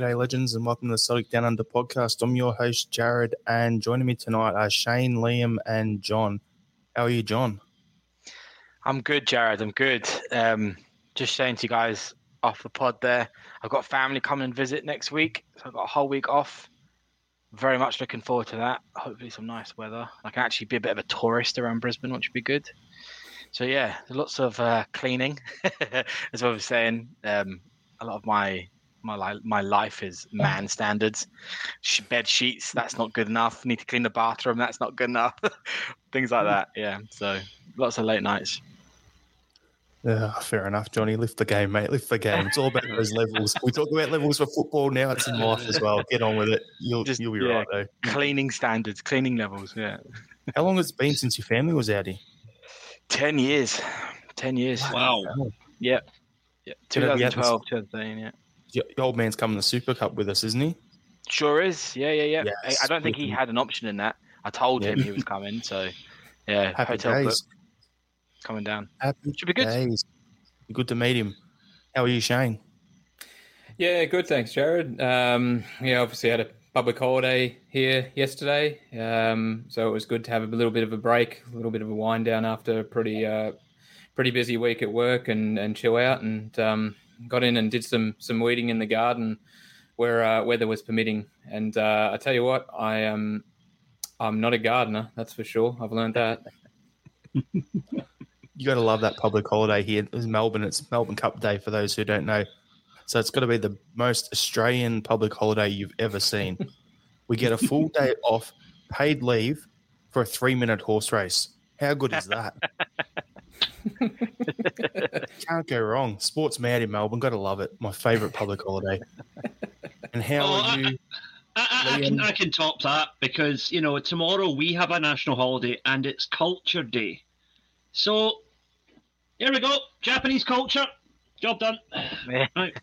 G'day, legends, and welcome to the Celtic Down Under podcast. I'm your host, Jarrod, and joining me tonight are Shane, Liam, and John. How are you, John? I'm good, Jarrod. I'm good. Um, just saying to you guys off the pod there, I've got family coming and visit next week, so I've got a whole week off. Very much looking forward to that. Hopefully, some nice weather. I can actually be a bit of a tourist around Brisbane, which would be good. So yeah, lots of uh, cleaning, as I was saying. Um, a lot of my my li- my life is man standards. Sh- bed sheets, that's not good enough. Need to clean the bathroom, that's not good enough. Things like that. Yeah. So lots of late nights. Yeah, fair enough, Johnny. Lift the game, mate. Lift the game. It's all about those levels. We talk about levels for football now. It's in life as well. Get on with it. You'll Just, you'll be yeah, right though. Cleaning standards, cleaning levels. Yeah. How long has it been since your family was out here? Ten years. Ten years. Wow. Yep. Yeah. Could it be at the- 2012, 2013. Yeah. Your your old man's coming to the Super Cup with us, isn't he? Sure is. Yeah, yeah, yeah. I- Yes, I don't think he wicked. had an option in that. I told him he was coming, so yeah, Happy hotel days. book coming down. Happy Should be good. days. Good to meet him. How are you, Shane? Yeah, good. Thanks, Jarrod. Um, yeah, obviously had a public holiday here yesterday, um, so it was good to have a little bit of a break, a little bit of a wind down after a pretty uh, pretty busy week at work, and and chill out. And um, got in and did some some weeding in the garden where uh, weather was permitting. And uh, I tell you what, I am I'm not a gardener, that's for sure. I've learned that. You got to love that public holiday here. It's Melbourne. It's Melbourne Cup Day for those who don't know. So it's got to be the most Australian public holiday you've ever seen. we get a full day off, paid leave for a three minute horse race. How good is that? Can't go wrong. Sports mad in Melbourne. Got to love it. My favourite public holiday. And how Oh, are you? I, I, I can I can top that because you know tomorrow we have a national holiday and it's Culture Day, so here we go Japanese culture. Job done. Right.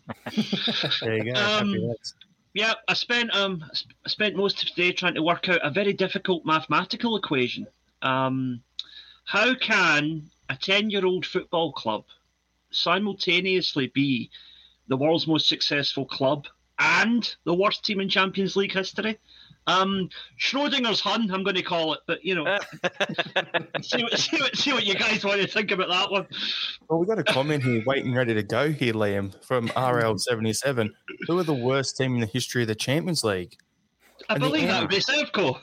There you go. Um, Happy. Yeah, I spent um I sp- I spent most of today trying to work out a very difficult mathematical equation. Um, how can a ten-year-old football club simultaneously be the world's most successful club and the worst team in Champions League history? Um, Schrodinger's Hun, I'm going to call it, but you know, see, what, see, what, see what you guys want to think about that one. Well, we got a comment here waiting ready to go here, Liam, from RL77. Who are the worst team in the history of the Champions League? I And believe that would be Sevco.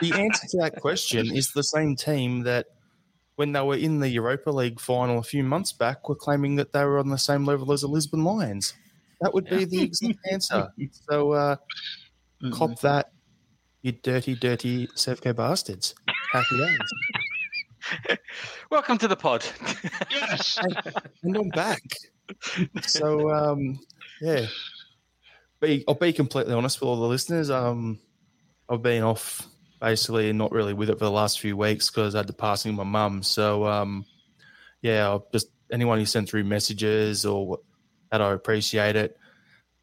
The answer to that question is the same team that, when they were in the Europa League final a few months back, were claiming that they were on the same level as the Lisbon Lions. That would be the exact answer. So uh, cop that, you dirty, dirty Sevco bastards. Happy days. Welcome to the pod. Yes. and I'm back. So um, yeah, be I'll be completely honest with all the listeners. Um, I've been off basically not really with it for the last few weeks because I had the passing of my mum. So um, yeah, I'll just anyone who sent through messages or that I appreciate it.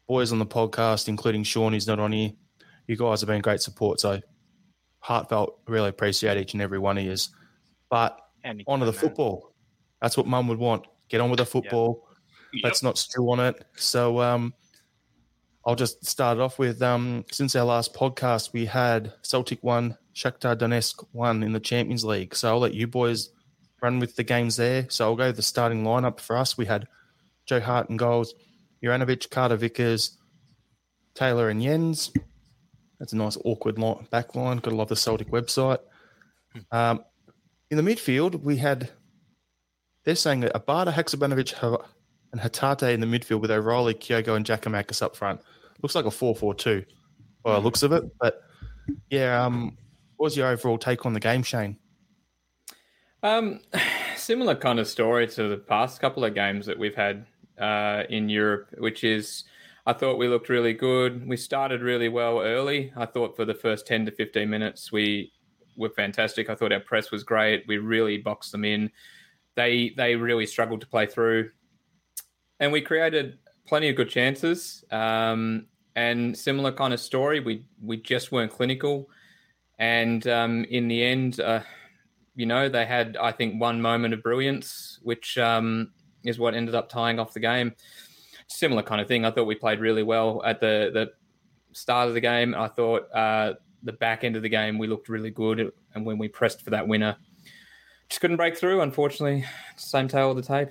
Boys on the podcast, including Sean, who's not on here. You guys have been great support. So heartfelt, really appreciate each and every one of yous. But Any on to the man. football. That's what mum would want. Get on with the football. Let's not stew on it. So um, I'll just start off with um, since our last podcast, we had Celtic one, Shakhtar Donetsk one in the Champions League. So I'll let you boys run with the games there. So I'll go the starting lineup for us. We had Joe Hart and goals, Juranovic, Carter Vickers, Taylor and Jenz. That's a nice awkward line, back line. Gotta love the Celtic website. Um, in the midfield, we had they're saying that Abada, Haksabanovic, Ha- and Hatate in the midfield with O'Riley, Kyogo, and Giakoumakis up front. Looks like a 4 4 2 by the looks of it. But yeah, um, what was your overall take on the game, Shane? Um, similar kind of story to the past couple of games that we've had uh, in Europe, which is I thought we looked really good. We started really well early. I thought for the first 10 to 15 minutes, we were fantastic. I thought our press was great. We really boxed them in. They they really struggled to play through, and we created plenty of good chances. Um, and similar kind of story. We we just weren't clinical, and um, in the end, uh, you know, they had I think one moment of brilliance, which um, is what ended up tying off the game. Similar kind of thing. I thought we played really well at the the start of the game. I thought uh, the back end of the game we looked really good, and when we pressed for that winner, just couldn't break through. Unfortunately, same tail of the tape.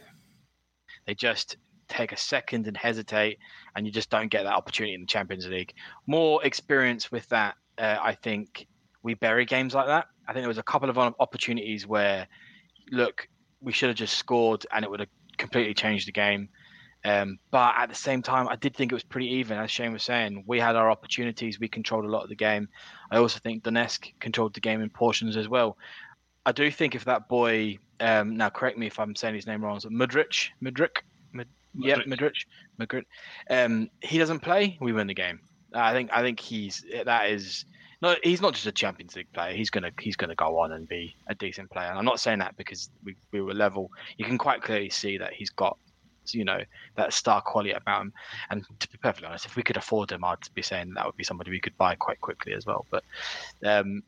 They just take a second and hesitate, and you just don't get that opportunity in the Champions League. More experience with that, uh, I think we bury games like that. I think there was a couple of opportunities where, look, we should have just scored, and it would have completely changed the game. Um, but at the same time, I did think it was pretty even. As Shane was saying, we had our opportunities. We controlled a lot of the game. I also think Donetsk controlled the game in portions as well. I do think if that boy, um, now correct me if I'm saying his name wrong, is it Mudrich? Mudrik? Mud, yeah, Mudrich. Mudrich. Um, he doesn't play, we win the game. I think. I think he's that is. No, he's not just a Champions League player. He's gonna he's gonna go on and be a decent player. And I'm not saying that because we, we were level. You can quite clearly see that he's got you know that star quality about him. And to be perfectly honest, if we could afford him, I'd be saying that would be somebody we could buy quite quickly as well. But um,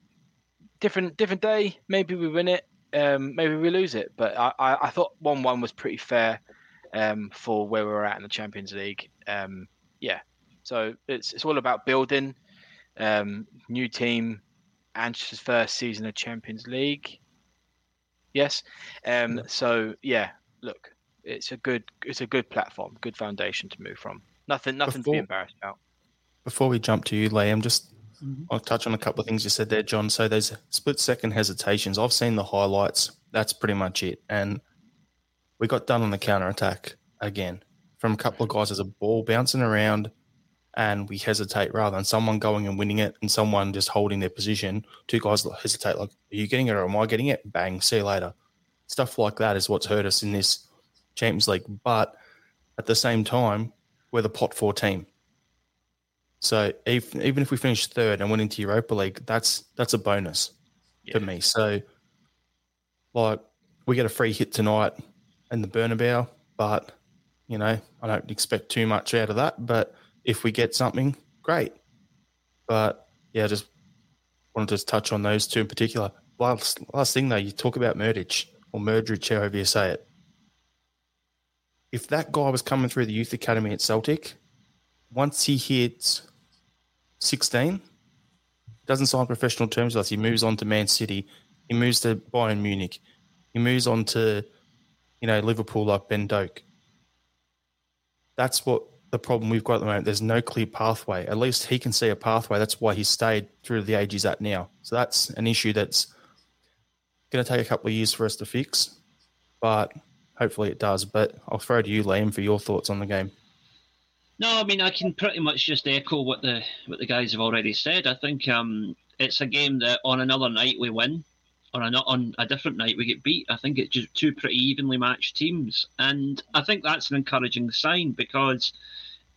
different different day. Maybe we win it. Um, maybe we lose it. But I, I, I thought one one was pretty fair um, for where we were at in the Champions League. Um, yeah. So it's it's all about building. Um, new team, Ange's first season of Champions League. Yes. Um, So yeah, look, it's a good it's a good platform, good foundation to move from. Nothing nothing to be embarrassed about. Before we jump to you, Liam, just I'll touch on a couple of things you said there, John. So there's split second hesitations. I've seen the highlights. That's pretty much it. And we got done on the counter attack again from a couple of guys. There's a ball bouncing around, and we hesitate rather than someone going and winning it and someone just holding their position. Two guys hesitate, like, are you getting it or am I getting it? Bang, see you later. Stuff like that is what's hurt us in this Champions League. But at the same time, we're the pot four team. So if, even if we finish third and went into Europa League, that's that's a bonus Yeah. to me. So, like, we get a free hit tonight in the Bernabeu, but you know I don't expect too much out of that. But if we get something, great. But yeah, just wanted to touch on those two in particular. Last last thing though, you talk about Murdic or Murdrich, however you say it. If that guy was coming through the youth academy at Celtic, once he hits 16, doesn't sign professional terms with us. He moves on to Man City. He moves to Bayern Munich. He moves on to, you know, Liverpool like Ben Doak. That's what the problem we've got at the moment. There's no clear pathway. At least he can see a pathway. That's why he stayed through the age he's at now. So that's an issue that's going to take a couple of years for us to fix, but hopefully it does. But I'll throw to you, Liam, for your thoughts on the game. No, I mean I can pretty much just echo what the what the guys have already said. I think um, it's a game that on another night we win, on a on a different night we get beat. I think it's just two pretty evenly matched teams, and I think that's an encouraging sign because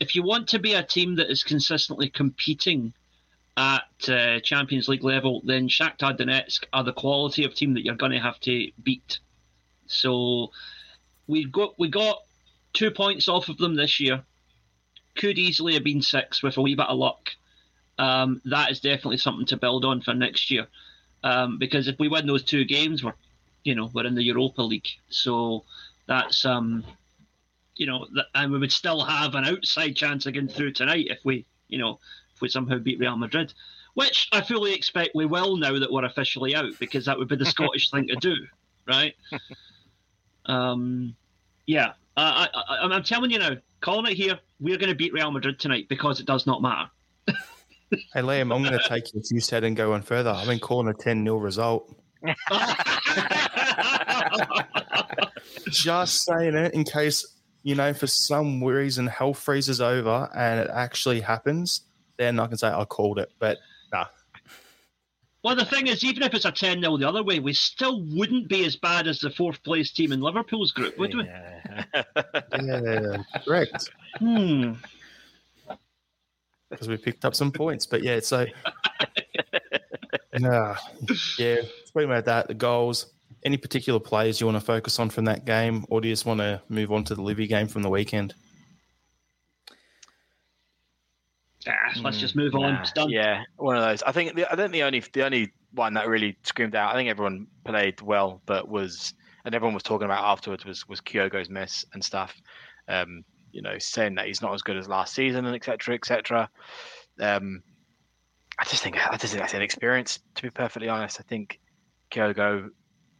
if you want to be a team that is consistently competing at uh, Champions League level, then Shakhtar Donetsk are the quality of team that you're going to have to beat. So we got we got two points off of them this year. Could easily have been six with a wee bit of luck. Um, that is definitely something to build on for next year. Um, because if we win those two games, we're, you know, we're in the Europa League. So that's, um, you know, th- and we would still have an outside chance getting through tonight if we, you know, if we somehow beat Real Madrid, which I fully expect we will now that we're officially out, because that would be the Scottish thing to do, right? Um, yeah, I, I, I'm telling you now, calling it here, we're going to beat Real Madrid tonight because it does not matter. Hey, Liam, I'm going to take you, as you said, and go on further. I've been calling a 10 0 result. Just saying it in case, you know, for some reason hell freezes over and it actually happens, then I can say I called it. But nah. Well, the thing is, even if it's a 10 0 the other way, we still wouldn't be as bad as the fourth place team in Liverpool's group, would we? Yeah. Yeah, correct. Hmm. Because we picked up some points. But yeah, so. Nah. Yeah, speaking about that, the goals. Any particular players you want to focus on from that game, or do you just want to move on to the Livy game from the weekend? Ah, let's just move on. Nah, done. Yeah, one of those. I think the, I think the only the only one that really screamed out. I think everyone played well, but was and everyone was talking about afterwards was was Kyogo's miss and stuff. Um, you know, saying that he's not as good as last season and etc. etc. Um, I just think I just think that's inexperience. To be perfectly honest, I think Kyogo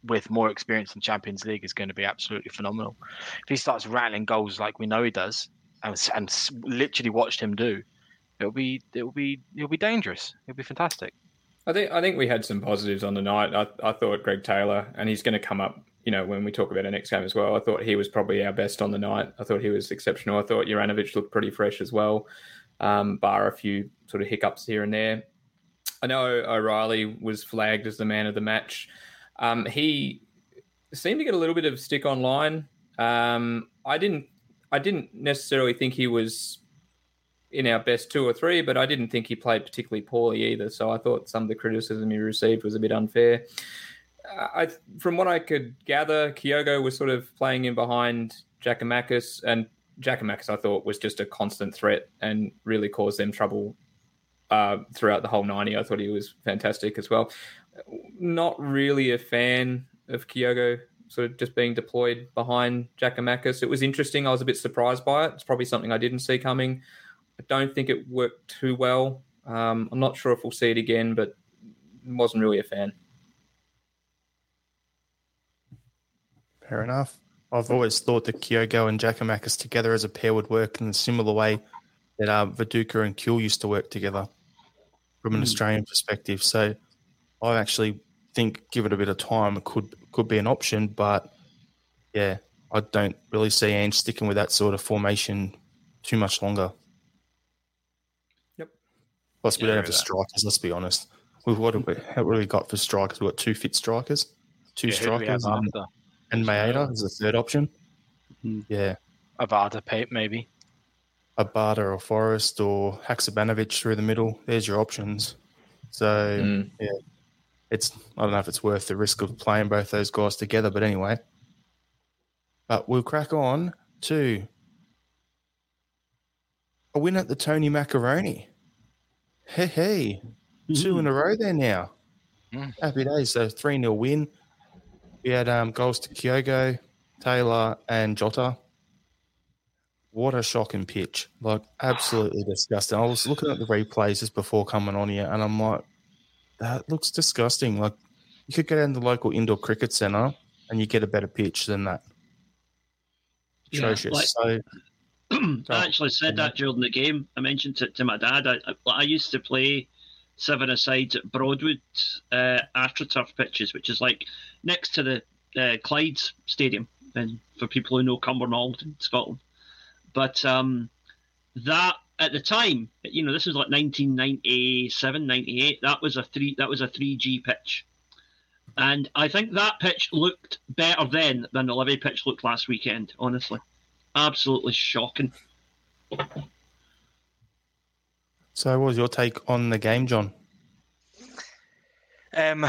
with more experience in Champions League is going to be absolutely phenomenal. If he starts rattling goals like we know he does, and, and literally watched him do, it'll be it'll be it'll be dangerous. It'll be fantastic. I think I think we had some positives on the night. I, I thought Greg Taylor, and he's going to come up. You know, when we talk about our next game as well, I thought he was probably our best on the night. I thought he was exceptional. I thought Juranovic looked pretty fresh as well, um, bar a few sort of hiccups here and there. I know O'Riley was flagged as the man of the match. Um, he seemed to get a little bit of stick online. Um, I didn't. I didn't necessarily think he was in our best two or three, but I didn't think he played particularly poorly either. So I thought some of the criticism he received was a bit unfair. I, from what I could gather, Kyogo was sort of playing in behind Giakoumakis, and Giakoumakis I thought was just a constant threat and really caused them trouble uh, throughout the whole 90. I thought he was fantastic as well. Not really a fan of Kyogo sort of just being deployed behind Giakoumakis. It was interesting. I was a bit surprised by it. It's probably something I didn't see coming. I don't think it worked too well. Um, I'm not sure if we'll see it again, but wasn't really a fan. Fair enough. I've always thought that Kyogo and Giakoumakis together as a pair would work in a similar way that uh, Viduka and Kewell used to work together from an Australian perspective. So I actually think, give it a bit of time, it could could be an option. But yeah, I don't really see Ange sticking with that sort of formation too much longer. Yep. Plus, we Yeah, don't have agree the with strikers. Let's be honest. We've what have we, what have we got for strikers? We've got two fit strikers, two Yeah, who do we have strikers, and, after? And Maeda is the third option. Hmm. Yeah, Abada Pape, maybe. Abada or Forrest or Haksabanovic through the middle. There's your options. So Mm. yeah, it's I don't know if it's worth the risk of playing both those guys together, but anyway. But we'll crack on to a win at the Tony Macaroni. Hey hey, two in a row there now. Mm. Happy days. So three 0 win. We had um, goals to Kyogo, Taylor, and Jota. What a shocking pitch! Like absolutely disgusting. I was looking at the replays just before coming on here, and I'm like, that looks disgusting. Like you could go down to the local indoor cricket centre and you get a better pitch than that. Yeah, Atrocious. like- so I actually said that during the game. I mentioned it to my dad. I, I, I used to play seven aside at Broadwood uh, AstroTurf pitches, which is like next to the uh, Clyde's Stadium. And for people who know Cumbernauld in Scotland, but um, that at the time, you know, this was like 1997, 98. That was a three. That was a 3G pitch, and I think that pitch looked better then than the Livy pitch looked last weekend. Honestly, absolutely shocking. So, what was your take on the game, John? Um,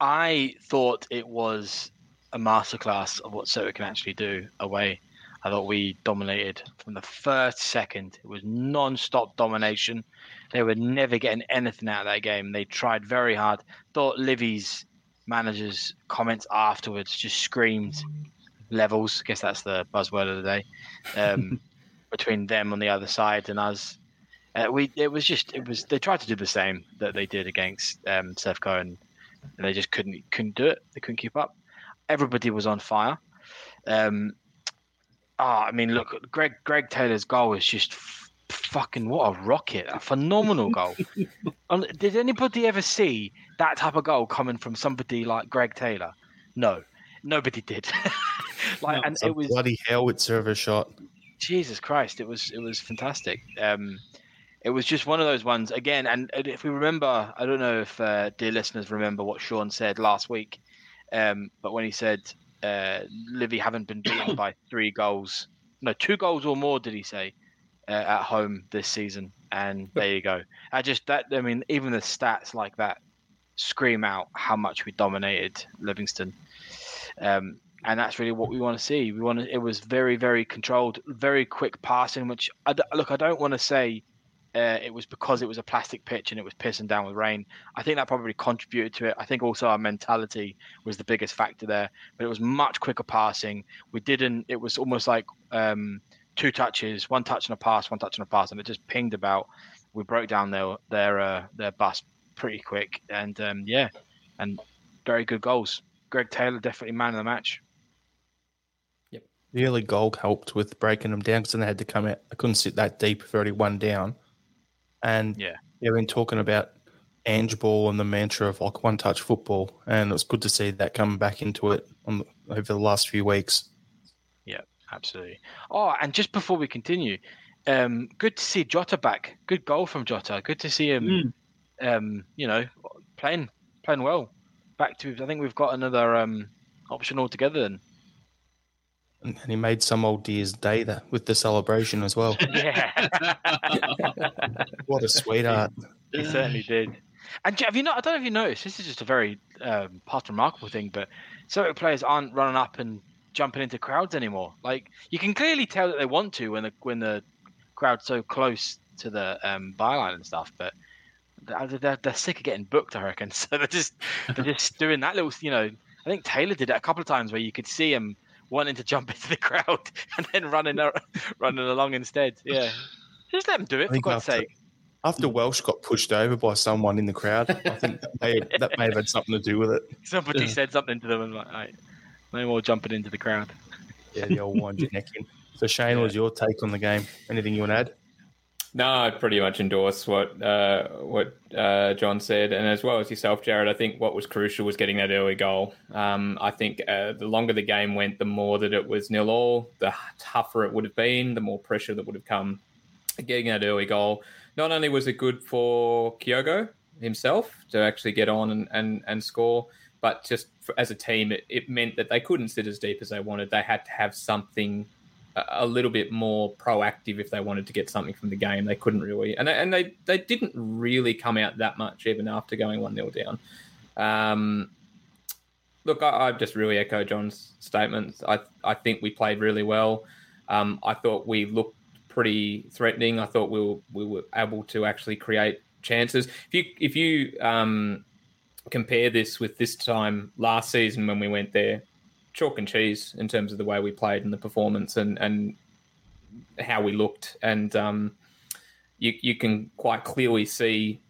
I thought it was a masterclass of what Celtic can actually do away. I thought we dominated from the first second. It was non-stop domination. They were never getting anything out of that game. They tried very hard. Thought Livy's manager's comments afterwards just screamed levels. I guess that's the buzzword of the day. Um, between them on the other side and us. Uh, we it was just it was they tried to do the same that they did against um, Sevco and, and they just couldn't couldn't do it. They couldn't keep up. Everybody was on fire. Um, oh, I mean, look, Greg Greg Taylor's goal was just f- fucking what a rocket, a phenomenal goal. Did anybody ever see that type of goal coming from somebody like Greg Taylor? No, nobody did. like, and it was bloody howitzer of a shot. Jesus Christ, it was it was fantastic. Um, it was just one of those ones again. And if we remember, I don't know if uh, dear listeners remember what Sean said last week, um, but when he said uh, Livy haven't been beaten by three goals, no, two goals or more, did he say, uh, at home this season? And there you go. I just that I mean, even the stats like that scream out how much we dominated Livingston. Um, and that's really what we want to see. We want to, it was very, very controlled, very quick passing. Which I look, I don't want to say uh, it was because it was a plastic pitch and it was pissing down with rain. I think that probably contributed to it. I think also our mentality was the biggest factor there. But it was much quicker passing. We didn't. It was almost like um, two touches, one touch and a pass, one touch and a pass, and it just pinged about. We broke down their their uh, their bus pretty quick, and um, yeah, and very good goals. Greg Taylor definitely man of the match. Yep. The early goal helped with breaking them down because then they had to come out. They couldn't sit that deep if already one down. And Yeah. they've been talking about Ange ball and the mantra of like one touch football, and it was good to see that coming back into it on the, over the last few weeks. Yeah, absolutely. Oh, and just before we continue, um, good to see Jota back. Good goal from Jota. Good to see him. Um, you know, playing playing well. Back to I think we've got another um, option altogether. Then And, he made some old dear's day that with the celebration as well. yeah, what a sweetheart! he certainly did. And have you not? I don't know if you noticed. This is just a very um, past remarkable thing, but Celtic players aren't running up and jumping into crowds anymore. Like you can clearly tell that they want to when the when the crowd's so close to the um, byline and stuff, but they're, they're, they're sick of getting booked, I reckon. So they're just they're just doing that little, you know. I think Taylor did it a couple of times where you could see him wanting to jump into the crowd and then running a- running along instead. Yeah, just let him do it for God's after- sake. After Welsh got pushed over by someone in the crowd, I think that may, that may have had something to do with it. Somebody Yeah. said something to them and like, "Right, no more jumping into the crowd. Yeah, the old wind your neck in. So Shane, what was your take on the game? Anything you want to add? No, I pretty much endorse what uh, what uh, John said, and as well as yourself, Jarrod. I think what was crucial was getting that early goal. Um, I think uh, the longer the game went, the more that it was nil all, the tougher it would have been, the more pressure that would have come. Getting that early goal, not only was it good for Kyogo himself to actually get on and, and, and score, but just for, as a team, it, it meant that they couldn't sit as deep as they wanted. They had to have something a- little bit more proactive if they wanted to get something from the game. They couldn't really, and they, and they they didn't really come out that much even after going one 0 down. Um, look, I, I just really echo John's statements. I I think we played really well. Um, I thought we looked pretty threatening. I thought we were we were able to actually create chances. If you if you um, compare this with this time last season when we went there, chalk and cheese in terms of the way we played and the performance and and how we looked. And um, you you can quite clearly see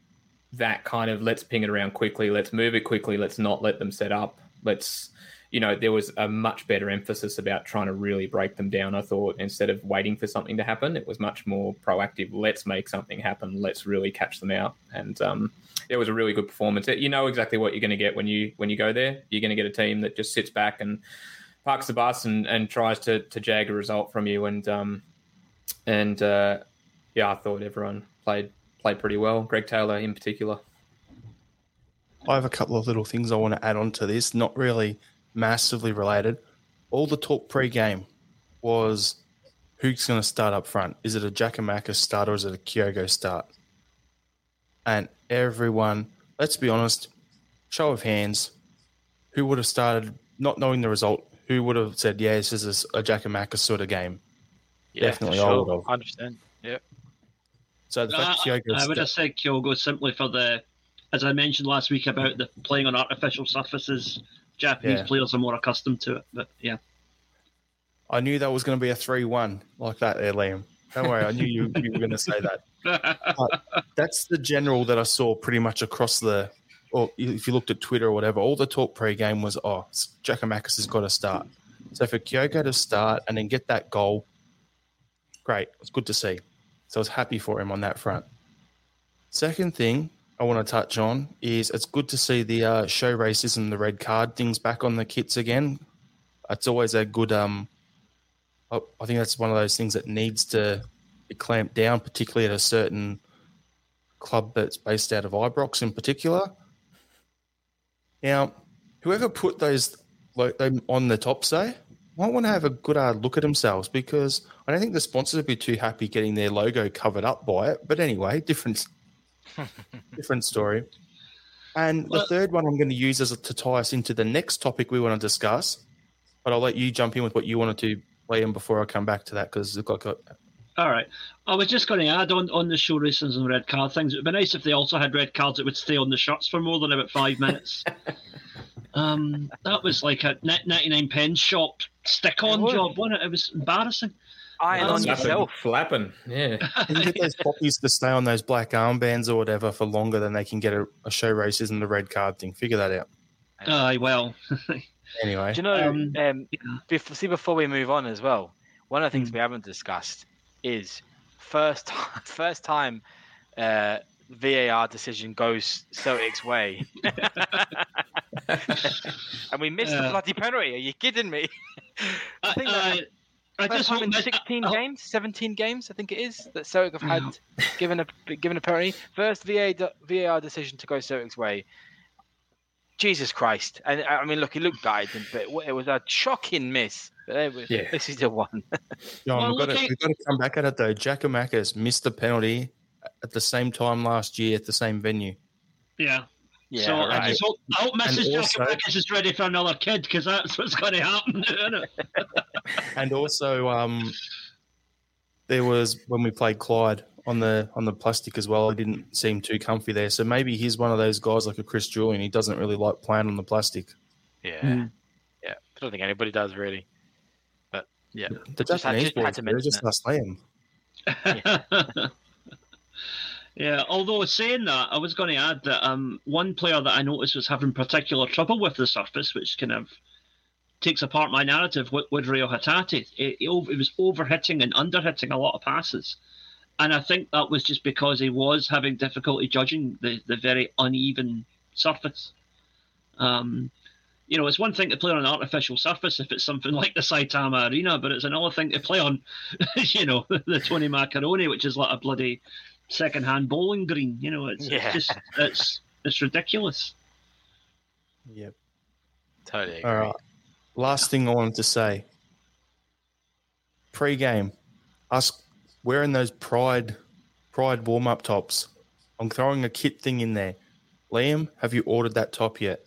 that kind of let's ping it around quickly, let's move it quickly, let's not let them set up, let's you know there was a much better emphasis about trying to really break them down. I thought instead of waiting for something to happen, it was much more proactive. Let's make something happen. Let's really catch them out and. Um, it was a really good performance. You know exactly what you're going to get when you when you go there. You're going to get a team that just sits back and parks the bus and, and tries to to jag a result from you. And um, and uh, yeah, I thought everyone played played pretty well. Greg Taylor in particular. I have a couple of little things I want to add on to this, not really massively related. All the talk pre-game was who's going to start up front. Is it a Giakoumakis start or is it a Kyogo start? And everyone, let's be honest, show of hands, who would have started not knowing the result? Who would have said, "Yeah, this is a, a Giakoumakis sort of game"? Yeah, Definitely for I sure. would have. 100%. Yep. So the I, fact that Kyogo I would sta- have said Kyogo simply for the, as I mentioned last week about the playing on artificial surfaces. Japanese Yeah. players are more accustomed to it, but yeah. I knew that was going to be a three-one like that, there, Liam. Don't worry, I knew you, you were going to say that. that's the general that I saw pretty much across the, or if you looked at Twitter or whatever, all the talk pre-game was, oh, Giakoumakis has got to start. So for Kyogo to start and then get that goal, great. It's good to see. So I was happy for him on that front. Second thing I want to touch on is it's good to see the uh, show racism, the red card things back on the kits again. It's always a good. Um, I think that's one of those things that needs to be clamped down, particularly at a certain club that's based out of Ibrox in particular. Now, whoever put those like on the top, say, might want to have a good hard look at themselves because I don't think the sponsors would be too happy getting their logo covered up by it. But anyway, different, different story. And the third one I'm going to use as a, to tie us into the next topic we want to discuss. But I'll let you jump in with what you wanted to, Liam, before I come back to that because it's like a, All right. I was just going to add on on the show races and red card things. It would be nice if they also had red cards that would stay on the shots for more than about five minutes. um, that was like a 99 pence shop stick on It was. job, wasn't it? It was embarrassing. Iron on Flapping. yourself. flapping. Yeah. Can you get those poppies to stay on those black armbands or whatever for longer than they can get a, a show races and the red card thing? Figure that out. Aye, well. Anyway, Do you know, Um, um, bef- see, before we move on as well, one of the Hmm. things we haven't discussed is first time, first time uh, VAR decision goes Celtic's way. and we missed the bloody penalty. Are you kidding me? I think I, that I, I first just time in 16 I- I- games, 17 games, I think it is, that Celtic have had given a given a penalty. First VA, VAR decision to go Celtic's way. Jesus Christ! And I mean, look, he looked guided, but it was a shocking miss. But there Yeah. this is the one. John, Well, we've, got to, looking- we've got to come back at it though. Jack Giakoumakis missed the penalty at the same time last year at the same venue. Yeah. Yeah, so I just hope, I hope Mrs. also- Giakoumakis is ready for another kid because that's what's going to happen, isn't it? And also, um, there was when we played Clyde on the on the plastic as well. He didn't seem too comfy there. So maybe he's one of those guys like a Chris Julian. He doesn't really like playing on the plastic. Yeah, Mm. yeah. I don't think anybody does really. But yeah, The Just had- Japanese just had to they're mention just it. us Liam. Yeah, although saying that, I was going to add that um, one player that I noticed was having particular trouble with the surface, which kind of takes apart my narrative, Reo Hatate. It, it was overhitting and underhitting a lot of passes. And I think that was just because he was having difficulty judging the, the very uneven surface. Um, you know, it's one thing to play on an artificial surface if it's something like the Saitama Arena, but it's another thing to play on, you know, the Tony Macaroni, which is like a bloody second-hand bowling green. You know, it's, Yeah. it's just it's it's ridiculous. Yep. totally. All Agree. right. Last thing I wanted to say. Pre-game, us wearing those pride pride warm-up tops. I'm throwing a kit thing in there. Liam, have you ordered that top yet?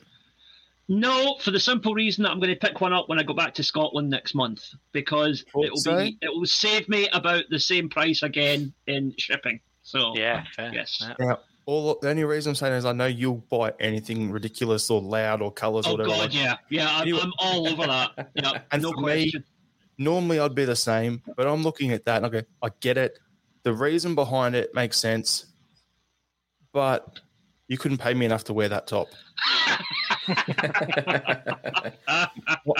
No, for the simple reason that I'm going to pick one up when I go back to Scotland next month because it will so. be it will save me about the same price again in shipping. So Yeah, uh, fair. Yes. Yeah. Now, all the only reason I'm saying is I know you'll buy anything ridiculous or loud or colours Oh or whatever. God, yeah, yeah, I'm, I'm all over that. Yeah, And no for me. Normally I'd be the same, but I'm looking at that and I go, I get it. The reason behind it makes sense, but you couldn't pay me enough to wear that top.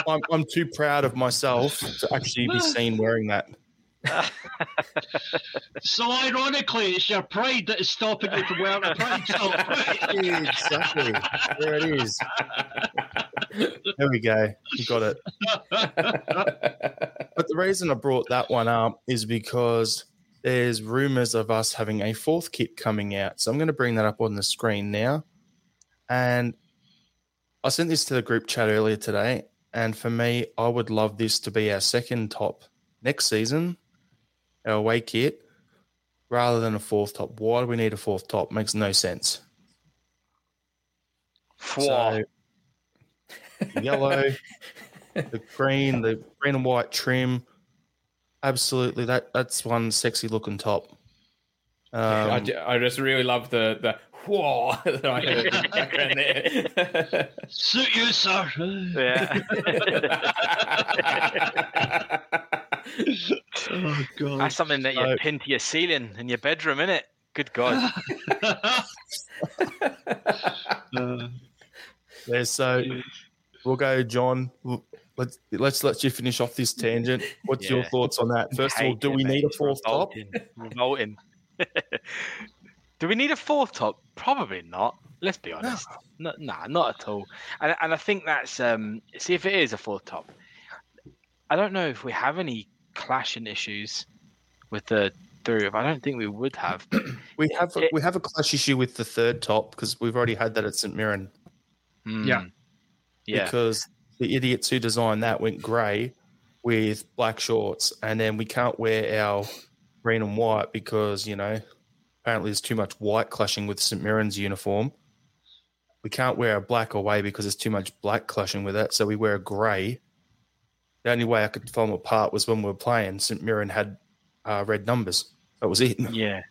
I'm, I'm too proud of myself to actually be seen wearing that. So ironically, it's your pride that is stopping you from wearing a pride top. exactly. There it is. There we go. You got it. But the reason I brought that one up is because there's rumors of us having a fourth kit coming out. So I'm going to bring that up on the screen now. And I sent this to the group chat earlier today. And for me, I would love this to be our second top next season, our away kit, rather than a fourth top. Why do we need a fourth top? Makes no sense. So, yellow, the green, the green and white trim. Absolutely, that that's one sexy looking top. Um, I, I just really love the the whoa that I heard in the background there. Suit you, sir. oh god. That's something that you So- pin to your ceiling in your bedroom, innit? Good God. Uh, Yeah, so we'll go, John. Let's let's let you finish off this tangent. What's your thoughts on that? First of all, do it, we mate. need a It's fourth top? revolting. Revolting. do we need a fourth top? Probably not. Let's be honest. No. Nah, not at all. And and I think that's um. See if it is a fourth top. I don't know if we have any clashing issues with the through. I don't think we would have. We have It- we have a clash issue with the third top because we've already had that at St Mirren Hmm. Yeah. Yeah. because the idiots who designed that went grey with black shorts, and then we can't wear our green and white because you know apparently there's too much white clashing with St Mirren's uniform. We can't wear a black away because there's too much black clashing with it, so we wear a grey. The only way I could tell them apart was when we were playing. St Mirren had uh, red numbers. That was it. Yeah,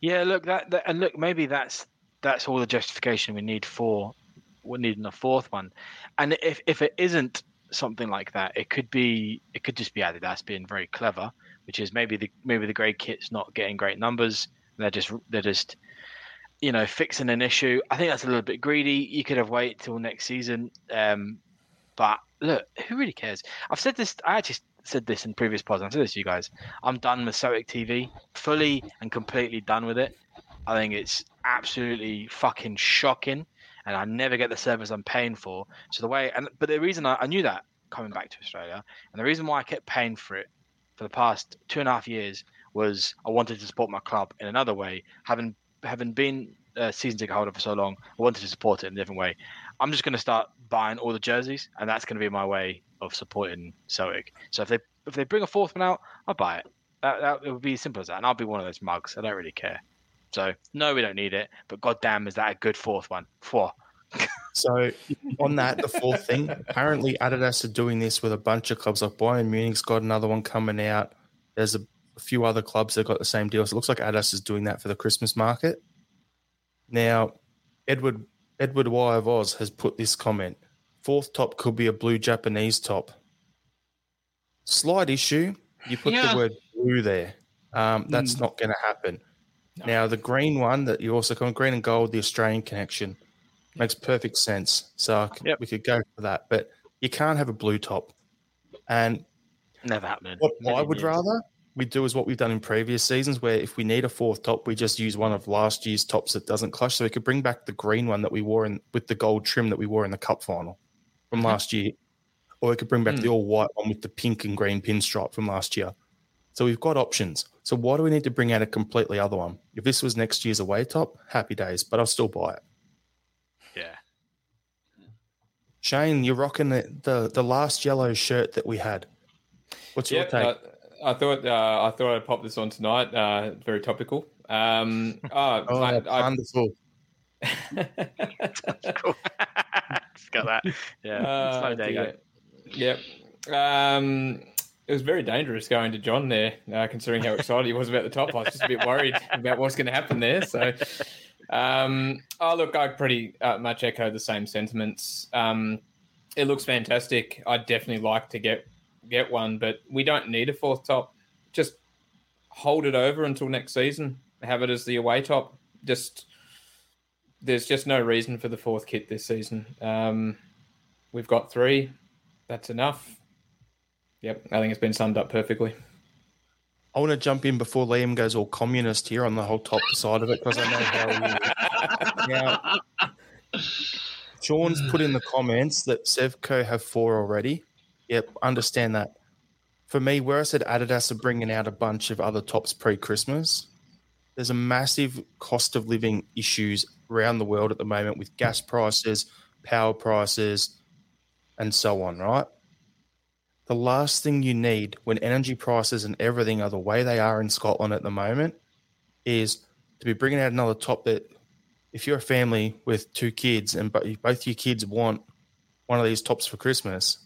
yeah. Look, that, that and look, maybe that's that's all the justification we need for we're needing a fourth one. And if if it isn't something like that, it could be it could just be Adidas being very clever, which is maybe the maybe the grade kit's not getting great numbers. They're just they're just you know fixing an issue. I think that's a little bit greedy. You could have waited till next season. Um, but look, who really cares? I've said this. I actually said this in previous pods. I've said this to you guys. I'm done with Celtic TV, fully and completely done with it. I think it's absolutely fucking shocking, and I never get the service I'm paying for. So the way, and but the reason I, I knew that coming back to Australia, and the reason why I kept paying for it for the past two and a half years was I wanted to support my club in another way. Having having been a season ticket holder for so long, I wanted to support it in a different way. I'm just going to start buying all the jerseys, and that's going to be my way of supporting Celtic. So if they if they bring a fourth one out, I'll buy it. That, that it would be as simple as that, and I'll be one of those mugs. I don't really care. So no, we don't need it. But goddamn, is that a good fourth one? Four. So on that, the fourth thing, apparently Adidas are doing this with a bunch of clubs. Like Bayern Munich's got another one coming out. There's a, a few other clubs that got the same deal. So it looks like Adidas is doing that for the Christmas market. Now, Edward Edward Y of Oz has put this comment: fourth top could be a blue Japanese top. Slight issue. You put Yeah. the word blue there. Um, that's not going to happen. Now, the green one that you also call green and gold, the Australian connection, makes perfect sense. So Yep. we could go for that, but you can't have a blue top. And Never happening. what I would years. rather we do is what we've done in previous seasons, where if we need a fourth top, we just use one of last year's tops that doesn't clash. So we could bring back the green one that we wore in with the gold trim that we wore in the cup final from last year, or we could bring back hmm. the all white one with the pink and green pinstripe from last year. So we've got options. So why do we need to bring out a completely other one? If this was next year's away top, happy days, but I'll still buy it. Yeah. Shane, you're rocking the, the, the last yellow shirt that we had. What's your take? I, I thought uh, I thought I'd pop this on tonight. Uh, very topical. Um, oh, oh, I, I, wonderful. Cool. Just got that. Yeah. Uh, Slow day, dear. Yep. Um, it was very dangerous going to John there, uh, considering how excited he was about the top. I was just a bit worried about what's going to happen there. So, um, oh look, I pretty uh, much echo the same sentiments. Um, it looks fantastic. I'd definitely like to get get one, but we don't need a fourth top. Just hold it over until next season. Have it as the away top. Just there's just no reason for the fourth kit this season. Um, we've got three. That's enough. Yep, I think it's been summed up perfectly. I want to jump in before Liam goes all communist here on the whole top side of it because I know how. Now, Sean's put in the comments that Sevco have four already. Yep, understand that. for me, where I said Adidas are bringing out a bunch of other tops pre Christmas, there's a massive cost of living issues around the world at the moment with gas prices, power prices, and so on, right? The last thing you need when energy prices and everything are the way they are in Scotland at the moment is to be bringing out another top that if you're a family with two kids and both your kids want one of these tops for Christmas,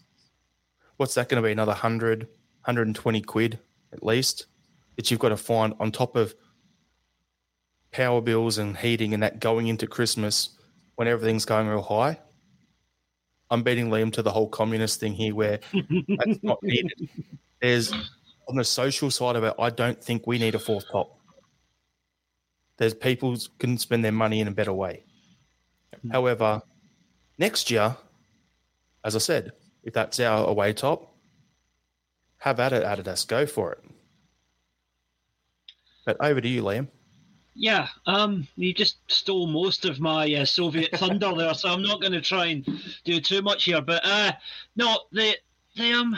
what's that going to be? Another 100, 120 quid at least that you've got to find on top of power bills and heating and that going into Christmas when everything's going real high. I'm beating Liam to the whole communist thing here where that's not needed. There's on the social side of it, I don't think we need a fourth top. There's people can spend their money in a better way. Hmm. However, next year, as I said, if that's our away top, have at it, Adidas. Go for it. But over to you, Liam. Yeah, um, you just stole most of my uh, Soviet thunder there, so I'm not going to try and do too much here. But uh, no, the the um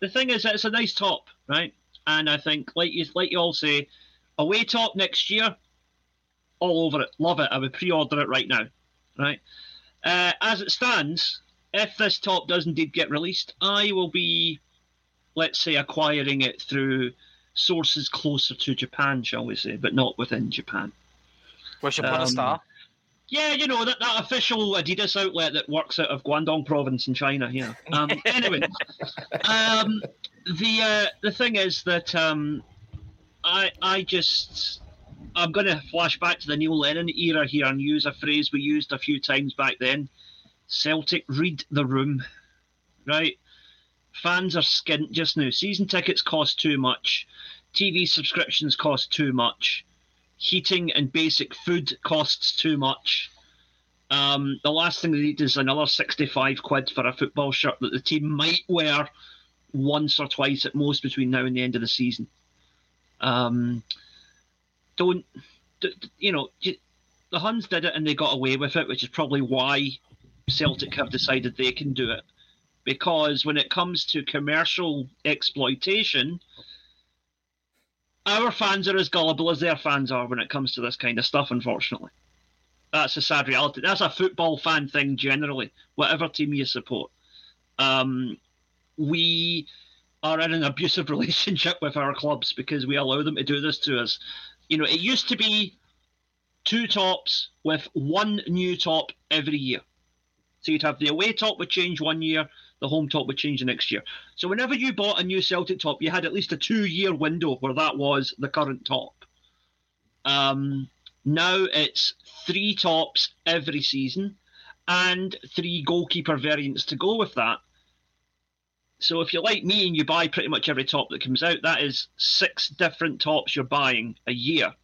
the thing is, it's a nice top, right? And I think, like you like you all say, away top next year, all over it, love it. I would pre-order it right now, right? Uh, as it stands, if this top does indeed get released, I will be, let's say, acquiring it through sources closer to Japan, shall we say, but not within Japan. Should put um, a star. Yeah, you know that, that official Adidas outlet that works out of Guangdong Province in China. Yeah. Um, anyway, um, the uh, the thing is that um, I I just I'm going to flash back to the Neil Lennon era here and use a phrase we used a few times back then. Celtic read the room, right? Fans are skint just now. Season tickets cost too much. TV subscriptions cost too much. Heating and basic food costs too much. Um, the last thing they need is another 65 quid for a football shirt that the team might wear once or twice at most between now and the end of the season. Um, don't, you know, the Huns did it and they got away with it, which is probably why Celtic have decided they can do it because when it comes to commercial exploitation, our fans are as gullible as their fans are when it comes to this kind of stuff, unfortunately. That's a sad reality. That's a football fan thing generally, whatever team you support. Um, we are in an abusive relationship with our clubs because we allow them to do this to us. You know, it used to be two tops with one new top every year. So you'd have the away top would change one year, the home top would change the next year. So whenever you bought a new Celtic top, you had at least a two-year window where that was the current top. Um, now it's three tops every season and three goalkeeper variants to go with that. So if you're like me and you buy pretty much every top that comes out, that is six different tops you're buying a year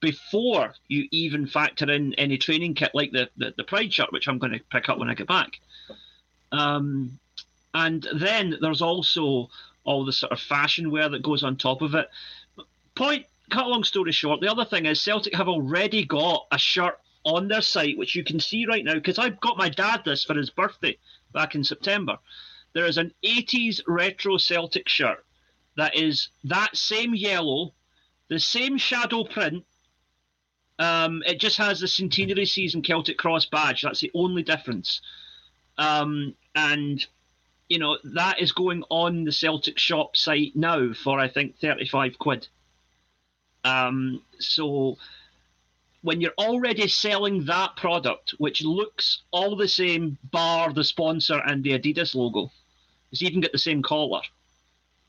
before you even factor in any training kit like the, the, the Pride shirt, which I'm going to pick up when I get back. Um, and then there's also all the sort of fashion wear that goes on top of it. Point, cut long story short, the other thing is Celtic have already got a shirt on their site, which you can see right now, because I've got my dad this for his birthday back in September. There is an 80s retro Celtic shirt that is that same yellow, the same shadow print. Um, it just has the centenary season Celtic cross badge. That's the only difference. Um, and you know that is going on the Celtic shop site now for I think thirty five quid. Um, so when you're already selling that product, which looks all the same, bar the sponsor and the Adidas logo, it's even got the same collar.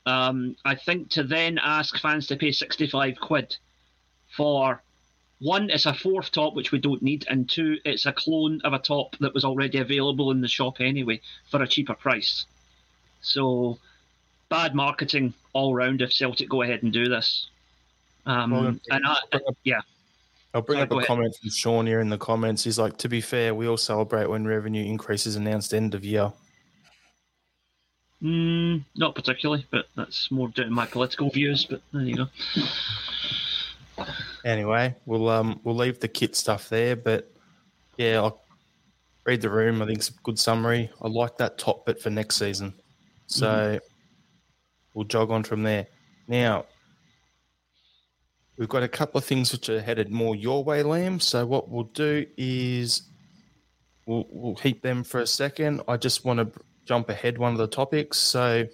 Um, I think to then ask fans to pay 65 quid for one, it's a fourth top, which we don't need, and two, it's a clone of a top that was already available in the shop anyway for a cheaper price. So, bad marketing all round if Celtic go ahead and do this. Um, well, and I, yeah. I'll bring Sorry, up a ahead. comment from Sean here in the comments. He's like, to be fair, we all celebrate when revenue increases announced end of year. Mm, not particularly, but that's more down to my political views. But there you go. Anyway, we'll um we'll leave the kit stuff there, but yeah, I'll read the room. I think it's a good summary. I like that top bit for next season. So mm-hmm. we'll jog on from there. Now, we've got a couple of things which are headed more your way, Liam. So what we'll do is we'll we'll keep them for a second. I just want to jump ahead one of the topics. So,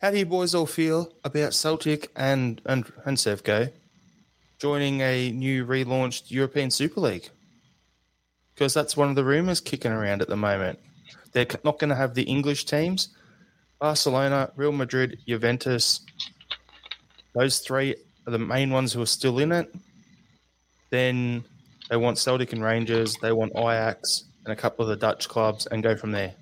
how do you boys all feel about Celtic and and and Sevco joining a new relaunched European Super League? Because that's one of the rumors kicking around at the moment. They're not going to have the English teams. Barcelona, Real Madrid, Juventus, those three are the main ones who are still in it. Then they want Celtic and Rangers, they want Ajax and a couple of the Dutch clubs and go from there.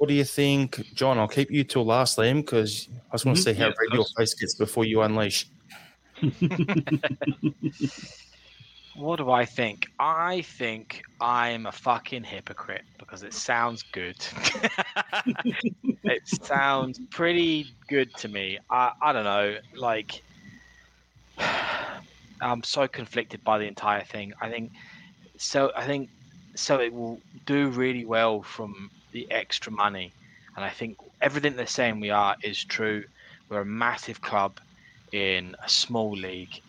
What do you think, John? I'll keep you till last, Liam, because I just want to Mhm, see how yeah, red your face gets before you unleash. What do I think? I think I'm a fucking hypocrite because it sounds good. it sounds pretty good to me. I, I don't know. Like, I'm so conflicted by the entire thing. I think so. I think so. It will do really well from the extra money, and I think everything they're saying we are is true. We're a massive club in a small league.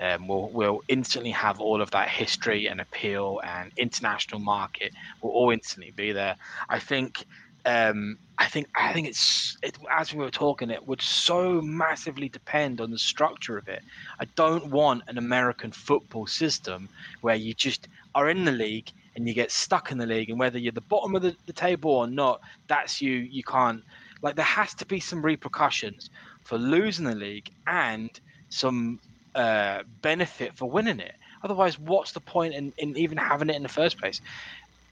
Um, we'll, we'll instantly have all of that history and appeal and international market will all instantly be there. I think, um, I think, I think it's it, as we were talking, it would so massively depend on the structure of it. I don't want an American football system where you just are in the league and you get stuck in the league, and whether you're the bottom of the, the table or not, that's you. You can't like there has to be some repercussions for losing the league and some uh, benefit for winning it. Otherwise, what's the point in, in even having it in the first place?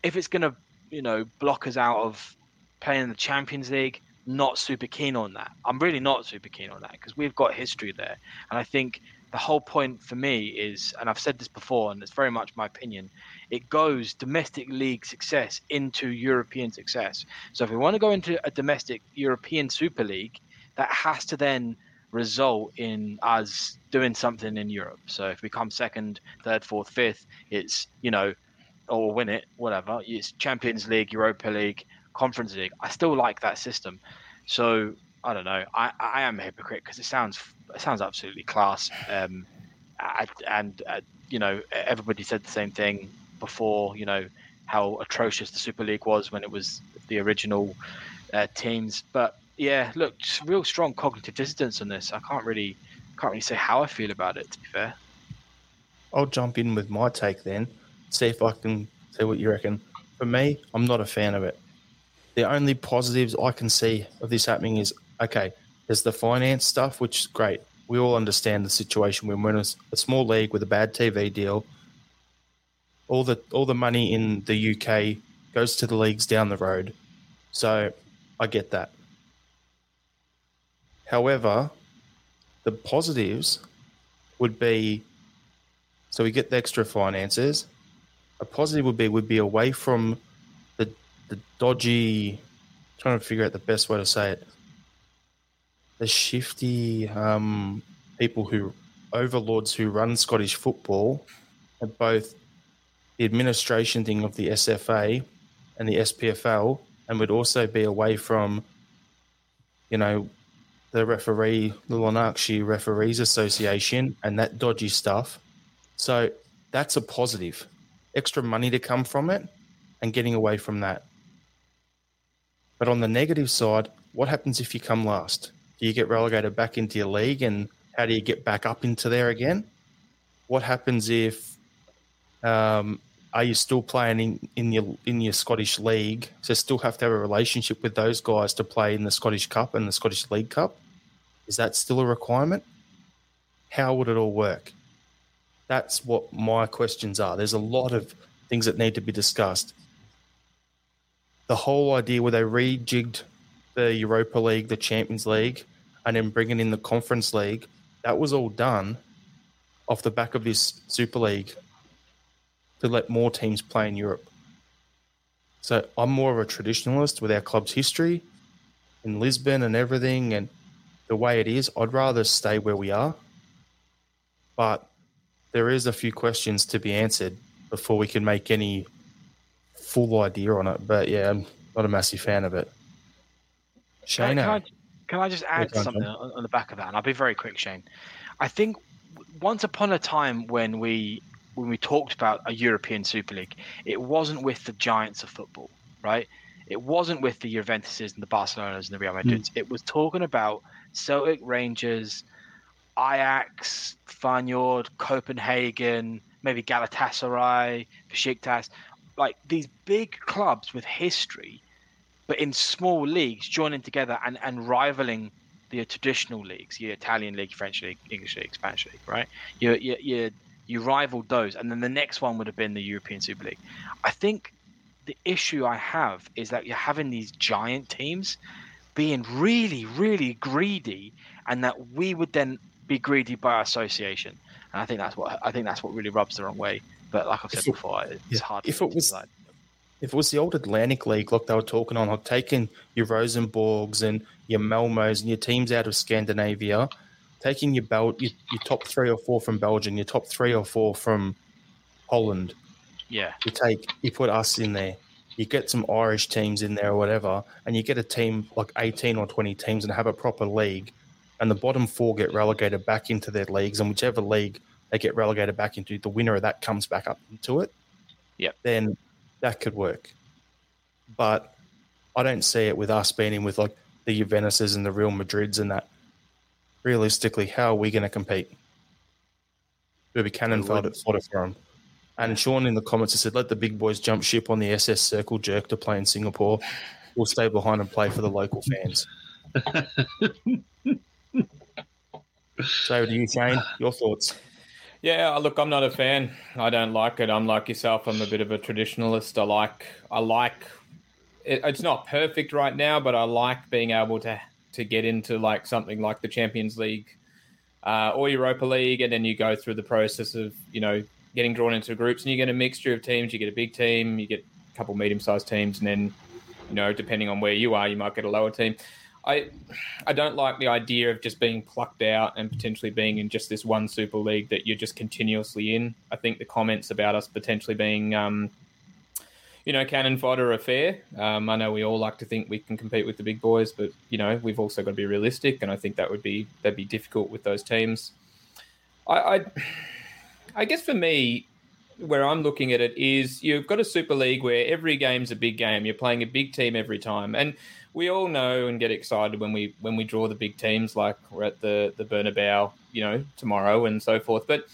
If it's going to, you know, block us out of playing in the Champions League, not super keen on that. I'm really not super keen on that because we've got history there. And I think the whole point for me is, and I've said this before, and it's very much my opinion, it goes domestic league success into European success. So if we want to go into a domestic European Super League, that has to then result in us doing something in Europe. So if we come second, third, fourth, fifth, it's you know, oh, or win it, whatever. It's Champions League, Europa League, Conference League. I still like that system. So I don't know. I, I am a hypocrite because it sounds it sounds absolutely class. Um, I, and uh, you know everybody said the same thing before. You know how atrocious the Super League was when it was the original uh, teams, but yeah, look, real strong cognitive dissonance on this. I can't really can't really say how I feel about it. To be fair, I'll jump in with my take then, see if I can see what you reckon. For me, I'm not a fan of it. The only positives I can see of this happening is okay, there's the finance stuff, which is great. We all understand the situation when we're in a, a small league with a bad TV deal. All the all the money in the UK goes to the leagues down the road. So I get that. However, the positives would be so we get the extra finances. A positive would be we'd be away from the the dodgy. Trying to figure out the best way to say it. The shifty um, people who overlords who run Scottish football, at both the administration thing of the SFA and the SPFL, and would also be away from, you know, the referee, the Lanarkshire Referees Association, and that dodgy stuff. So that's a positive. Extra money to come from it and getting away from that. But on the negative side, what happens if you come last? Do you get relegated back into your league and how do you get back up into there again? What happens if um, are you still playing in, in your in your Scottish league? So still have to have a relationship with those guys to play in the Scottish Cup and the Scottish League Cup? Is that still a requirement? How would it all work? That's what my questions are. There's a lot of things that need to be discussed. The whole idea where they rejigged the Europa League, the Champions League, and then bringing in the Conference League, that was all done off the back of this Super League to let more teams play in Europe. So I'm more of a traditionalist with our club's history in Lisbon and everything and the way it is. I'd rather stay where we are. But there is a few questions to be answered before we can make any full idea on it. But yeah, I'm not a massive fan of it. Shane, Can I, can I just add something on, on the back of that? And I'll be very quick, Shane. I think once upon a time when we when we talked about a European Super League, it wasn't with the giants of football, right? It wasn't with the Juventuses and the Barcelonas and the Real Madrids. It was talking about Celtic, Rangers, Ajax, Feyenoord, Copenhagen, maybe Galatasaray, Besiktas, like these big clubs with history, but in small leagues joining together and, and rivaling the traditional leagues, your Italian league, French league, English league, Spanish league, right? You you you you rivaled those, and then the next one would have been the European Super League. I think the issue I have is that you're having these giant teams being really, really greedy, and that we would then be greedy by association. And I think that's what I think that's what really rubs the wrong way. But like I've said If before, it's yeah, hard. if it to was- decide. If it was the old Atlantic League, like they were talking on, like taking your Rosenborgs and your Malmos and your teams out of Scandinavia, taking your your, your top three or four from Belgium, your top three or four from Holland, yeah, you take you put us in there you get some irish teams in there or whatever and you get a team like 18 or 20 teams and have a proper league and the bottom four get relegated back into their leagues and whichever league they get relegated back into the winner of that comes back up into it Yep. then that could work but i don't see it with us being in with like the juventuses and the real madrids and that realistically how are we going to compete be cannon fodder fodder for 'em. And Sean in the comments has said, let the big boys jump ship on the SS Circle Jerk to play in Singapore. We'll stay behind and play for the local fans. so to you, Shane. Your thoughts? Yeah, look, I'm not a fan. I don't like it. I'm like yourself. I'm a bit of a traditionalist. I like, I like. It, it's not perfect right now, but I like being able to to get into like something like the Champions League uh, or Europa League, and then you go through the process of you know getting drawn into groups, and you get a mixture of teams. You get a big team, you get a couple medium-sized teams, and then you know depending on where you are, you might get a lower team. I I don't like the idea of just being plucked out and potentially being in just this one Super League that you're just continuously in. I think the comments about us potentially being, um, you know, cannon fodder are fair. Um, I know we all like to think we can compete with the big boys, but you know we've also got to be realistic, and I think that would be that'd be difficult with those teams. I, I, I guess for me, where I'm looking at it is you've got a Super League where every game's a big game. You're playing a big team every time, and we all know and get excited when we when we draw the big teams, like we're at the the Bernabeu, you know, tomorrow and so forth. But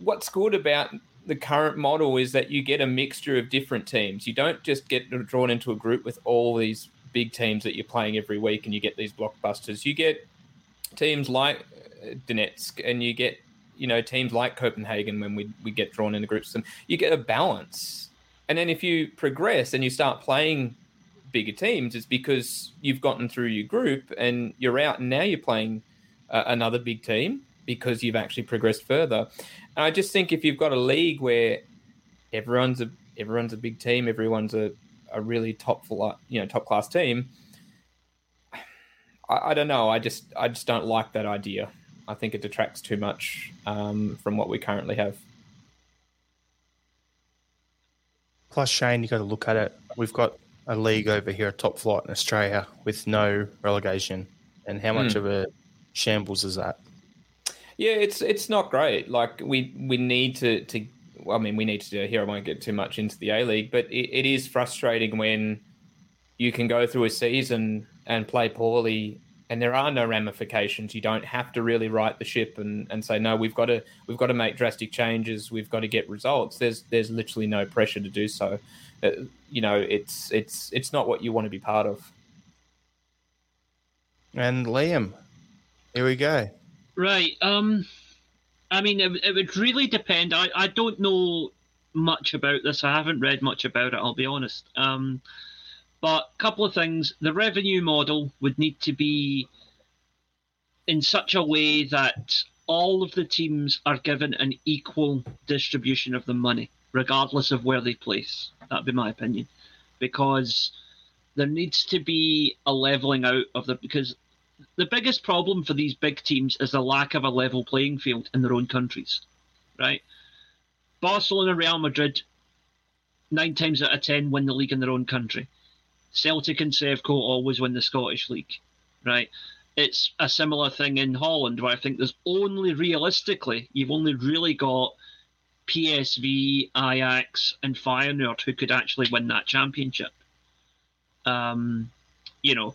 what's good about the current model is that you get a mixture of different teams. You don't just get drawn into a group with all these big teams that you're playing every week, and you get these blockbusters. You get teams like Donetsk, and you get you know teams like Copenhagen when we we get drawn into groups, and you get a balance. And then if you progress and you start playing bigger teams, it's because you've gotten through your group and you're out, and now you're playing uh, another big team because you've actually progressed further. And I just think if you've got a league where everyone's a everyone's a big team, everyone's a, a really top you know top class team. I, I don't know. I just I just don't like that idea. I think it detracts too much um, from what we currently have. Plus, Shane, you got to look at it. We've got a league over here, a top flight in Australia, with no relegation. And how much Hmm. of a shambles is that? Yeah, it's it's not great. Like we we need to to. Well, I mean, we need to do here. I won't get too much into the A League, but it, it is frustrating when you can go through a season and play poorly, and there are no ramifications. You don't have to really right the ship and, and say no. We've got to we've got to make drastic changes. We've got to get results. There's there's literally no pressure to do so. Uh, you know, it's it's it's not what you want to be part of. And Liam, here we go. Right. Um, I mean, it, it would really depend. I, I don't know much about this. I haven't read much about it. I'll be honest. Um, but a couple of things. The revenue model would need to be in such a way that all of the teams are given an equal distribution of the money, regardless of where they place. That'd be my opinion, because there needs to be a leveling out of the because the biggest problem for these big teams is the lack of a level playing field in their own countries, right? Barcelona, Real Madrid, nine times out of ten win the league in their own country. Celtic and Sevco always win the Scottish League, right? It's a similar thing in Holland where I think there's only realistically, you've only really got PSV, Ajax, and Feyenoord who could actually win that championship. Um, you know,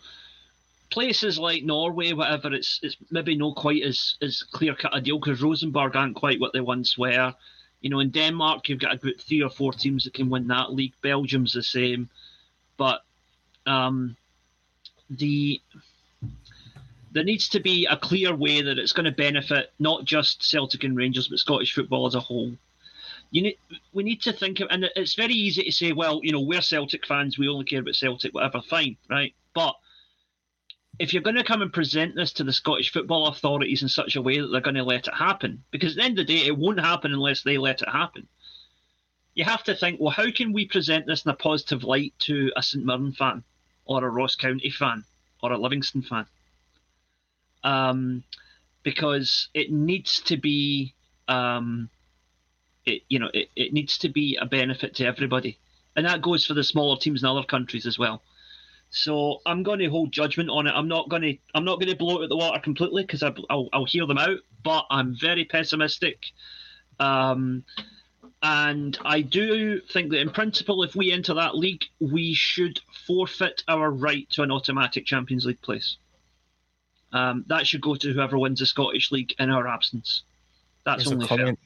places like Norway, whatever, it's it's maybe not quite as as clear cut a deal because Rosenborg aren't quite what they once were. You know, in Denmark, you've got about three or four teams that can win that league. Belgium's the same, but um, the there needs to be a clear way that it's going to benefit not just Celtic and Rangers, but Scottish football as a whole. You need, we need to think of, and it's very easy to say, well, you know, we're Celtic fans, we only care about Celtic, whatever, fine, right? But if you're going to come and present this to the Scottish football authorities in such a way that they're going to let it happen, because at the end of the day, it won't happen unless they let it happen. You have to think, well, how can we present this in a positive light to a St Mirren fan, or a Ross County fan, or a Livingston fan? Um, because it needs to be, um, it you know, it, it needs to be a benefit to everybody, and that goes for the smaller teams in other countries as well. So I'm going to hold judgment on it. I'm not going to I'm not going to blow it out the water completely because I'll, I'll hear them out. But I'm very pessimistic, um, and I do think that in principle, if we enter that league, we should forfeit our right to an automatic Champions League place. Um, that should go to whoever wins the Scottish League in our absence. That's There's only a comment.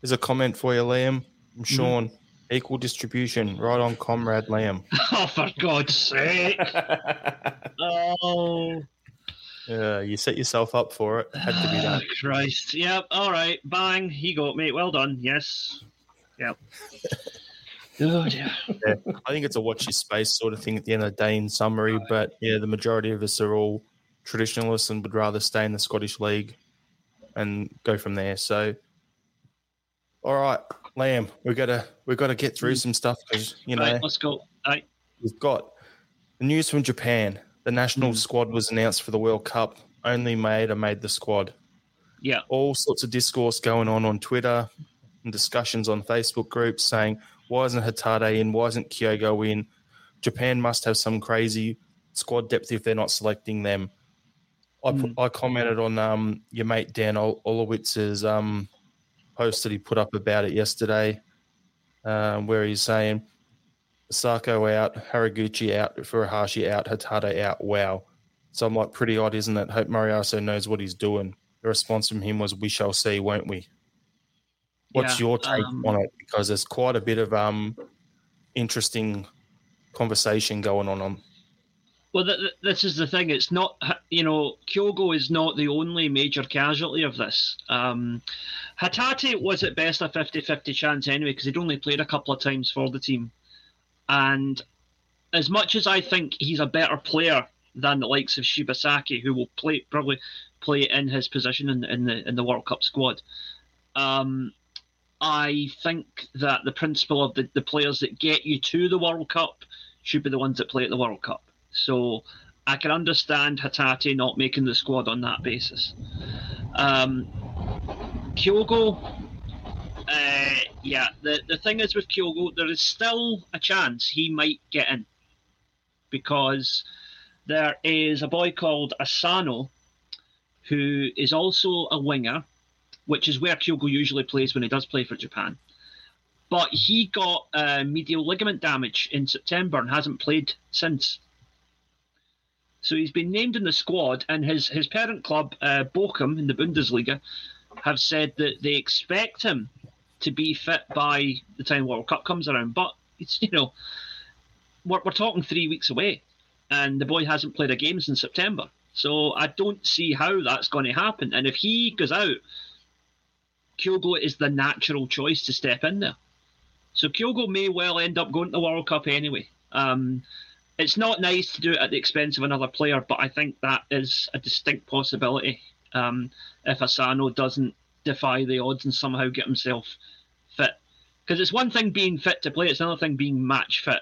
Fair. There's a comment for you, Liam. From Mm-hmm. Sean. Equal distribution. Right on, comrade Liam. Oh, for God's sake! oh. Yeah, you set yourself up for it. Had to be done. Oh, Christ. Yep. All right. Bang. He got me. Well done. Yes. Yep. oh, dear. Yeah. I think it's a watch your space sort of thing at the end of the day in summary. But yeah, the majority of us are all traditionalists and would rather stay in the Scottish League and go from there. So, all right, Liam, we've got to we've got to get through some stuff because you know Right. Let's go. Right. we've got the news from Japan. The national squad was announced for the World Cup. Only Maeda made the squad. Yeah. All sorts of discourse going on on Twitter and discussions on Facebook groups saying, why isn't Hatate in? Why isn't Kyogo in? Japan must have some crazy squad depth if they're not selecting them. I, put, I commented on um, your mate Dan Ol- Orlowitz's um, post that he put up about it yesterday, um, where he's saying Sako out, Haraguchi out, Furuhashi out, Hatate out. Wow. So I'm like, pretty odd, isn't it? Hope Moriyasu knows what he's doing. The response from him was, "We shall see, won't we?" What's Yeah, your take um, on it? Because there's quite a bit of um interesting conversation going on. on Well, th- th- this is the thing. It's not, you know, Kyogo is not the only major casualty of this. Um, Hatate was at best a 50 50 chance anyway, because he'd only played a couple of times for the team. And as much as I think he's a better player than the likes of Shibasaki, who will play probably play in his position in, in the in the World Cup squad, um, I think that the principle of the, the players that get you to the World Cup should be the ones that play at the World Cup. So I can understand Hatate not making the squad on that basis. Um, Kyogo, uh, yeah, the, the thing is with Kyogo, there is still a chance he might get in because there is a boy called Asano who is also a winger, which is where Kyogo usually plays when he does play for Japan. But he got uh, medial ligament damage in September and hasn't played since. So he's been named in the squad, and his, his parent club, uh, Bochum, in the Bundesliga, have said that they expect him to be fit by the time World Cup comes around. But it's, you know, we're, we're talking three weeks away, and the boy hasn't played a game since September. So I don't see how that's going to happen. And if he goes out, Kyogo is the natural choice to step in there. So Kyogo may well end up going to the World Cup anyway. Um, it's not nice to do it at the expense of another player, but I think that is a distinct possibility um, if Asano doesn't defy the odds and somehow get himself fit. Because it's one thing being fit to play, it's another thing being match fit.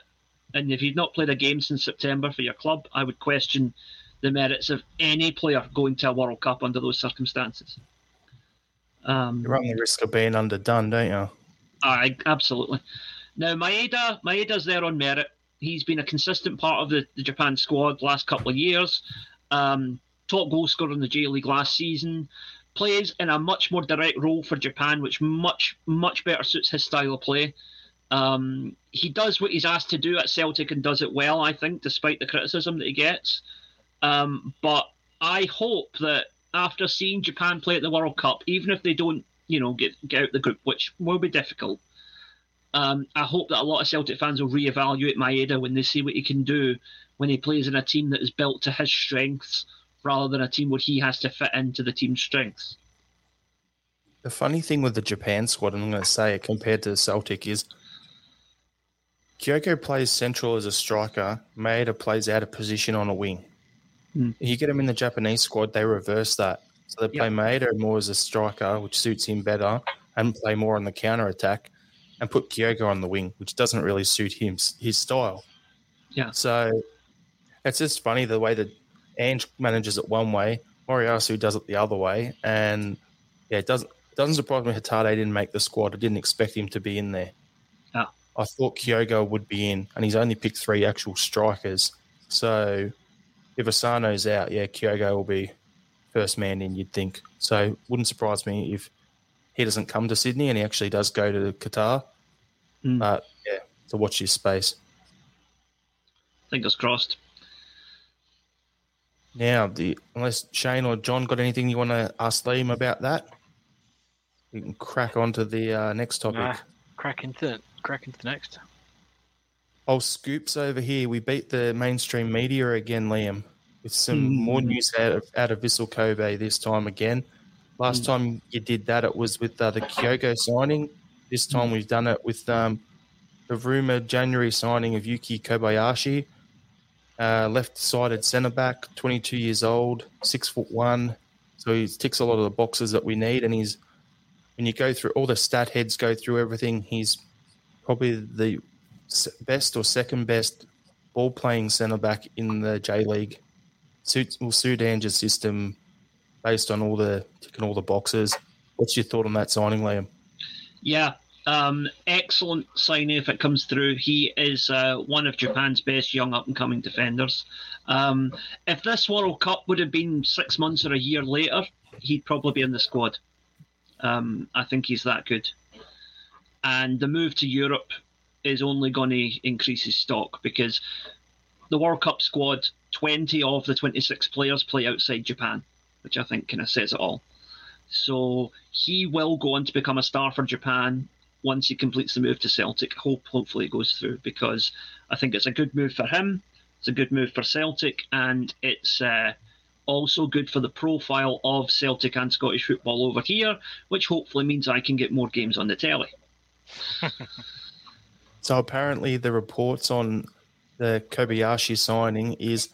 And if you've not played a game since September for your club, I would question the merits of any player going to a World Cup under those circumstances. Um, you run the risk of being underdone, don't you? I absolutely. Now Maeda, Maeda's there on merit. He's been a consistent part of the, the Japan squad last couple of years. Um, top goal scorer in the J League last season. Plays in a much more direct role for Japan, which much much better suits his style of play. Um, he does what he's asked to do at Celtic and does it well, I think, despite the criticism that he gets. Um, but I hope that after seeing Japan play at the World Cup, even if they don't, you know, get get out the group, which will be difficult, um, I hope that a lot of Celtic fans will reevaluate Maeda when they see what he can do when he plays in a team that is built to his strengths rather than a team where he has to fit into the team's strengths. The funny thing with the Japan squad, and I'm going to say it compared to Celtic, is Kyogo plays central as a striker. Maeda plays out of position on a wing. Hmm. You get him in the Japanese squad, they reverse that. So they play Yep. Maeda more as a striker, which suits him better, and play more on the counter attack, and put Kyogo on the wing, which doesn't really suit him his style. Yeah. So it's just funny the way that Ange manages it one way, Moriyasu does it the other way, and yeah, it doesn't doesn't surprise me Hatate didn't make the squad. I didn't expect him to be in there. Yeah. I thought Kyogo would be in, and he's only picked three actual strikers. So if Asano's out, yeah, Kyogo will be first man in, you'd think. So wouldn't surprise me if he doesn't come to Sydney and he actually does go to Qatar. Mm. But yeah, to watch his space. Fingers crossed. Now, the unless Shane or John got anything you want to ask Liam about that, we can crack on to the uh, next topic. Nah, crack into crack into the next. Oh, scoops over here. We beat the mainstream media again, Liam, with some more news out of, out of Vissel Kobe this time again. Last time you did that, it was with uh, the Kyogo signing. This time we've done it with um, the rumored January signing of Yuki Kobayashi, uh, left-sided centre back, 22 years old, six foot one. So he ticks a lot of the boxes that we need, and he's when you go through all the stat heads, go through everything. He's probably the best or second best ball playing centre back in the J League. Suits will suit system based on all the ticking all the boxes. What's your thought on that signing, Liam? Yeah, um, excellent signing if it comes through. He is uh, one of Japan's best young up and coming defenders. Um, if this World Cup would have been six months or a year later, he'd probably be in the squad. Um, I think he's that good. And the move to Europe is only going to increase his stock because the World Cup squad, 20 of the 26 players play outside Japan, which I think kind of says it all. So he will go on to become a star for Japan once he completes the move to Celtic. Hope hopefully it goes through because I think it's a good move for him. It's a good move for Celtic, and it's uh, also good for the profile of Celtic and Scottish football over here, which hopefully means I can get more games on the telly. So apparently, the reports on the Kobayashi signing is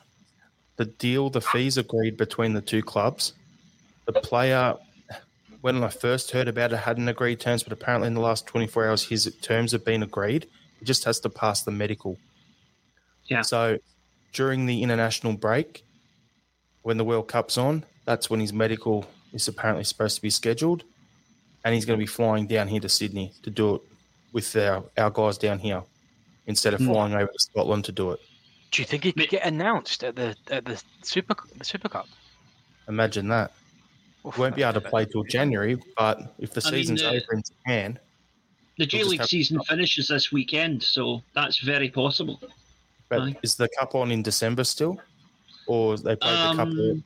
the deal, the fees agreed between the two clubs. The player, when I first heard about it, hadn't agreed terms, but apparently in the last 24 hours, his terms have been agreed. He just has to pass the medical. Yeah. So during the international break, when the World Cup's on, that's when his medical is apparently supposed to be scheduled. And he's going to be flying down here to Sydney to do it with our, our guys down here instead of mm. flying over to Scotland to do it. Do you think he could get announced at the at the Super the Super Cup? Imagine that. Oof, Won't be able to play till January, but if the I mean, season's uh, over in Japan, The J League season finishes this weekend, so that's very possible. but aye. is the cup on in December still? Or they played the cup? Um,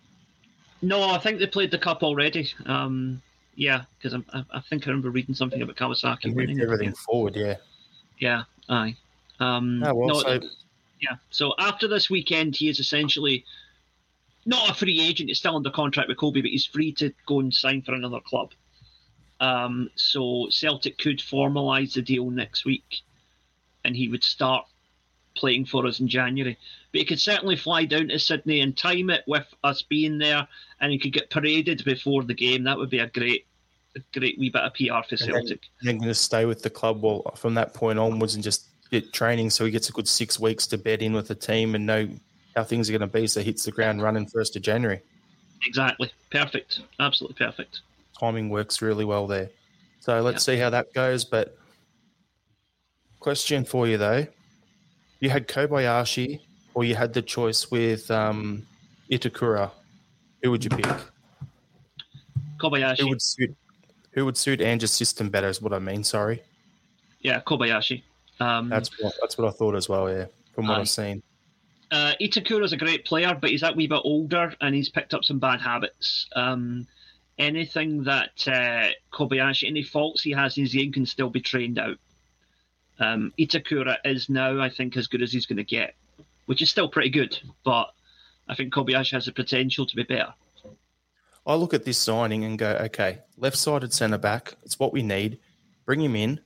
no, I think they played the cup already. Um, yeah, because I, I think I remember reading something about Kawasaki and winning. moved it. everything forward, yeah. Yeah, aye. Um, Oh, well, no, so yeah. So after this weekend, he is essentially not a free agent. He's still under contract with Kobe, but he's free to go and sign for another club. Um, so Celtic could formalise the deal next week, and he would start playing for us in January. But he could certainly fly down to Sydney and time it with us being there, and he could get paraded before the game. That would be a great, a great wee bit of PR for Celtic. And then- going to stay with the club well from that point onwards and just get training so he gets a good six weeks to bed in with the team and know how things are going to be so he hits the ground running first of January. Exactly, perfect, absolutely perfect. Timing works really well there. So let's see how that goes. But question for you though, you had Kobayashi or you had the choice with um, Itakura, who would you pick? Kobayashi. Who would suit who would suit Ange's system better is what I mean, sorry. Yeah, Kobayashi. Um, That's what that's what I thought as well, yeah, from what Aye. I've seen. uh, Itakura's a great player, but he's that wee bit older and he's picked up some bad habits. Um, anything that uh, Kobayashi, any faults he has in his game can still be trained out. Um, Itakura is now, I think, as good as he's going to get, which is still pretty good, but I think Kobayashi has the potential to be better. I look at this signing and go, okay, left sided centre back, it's what we need. Bring him in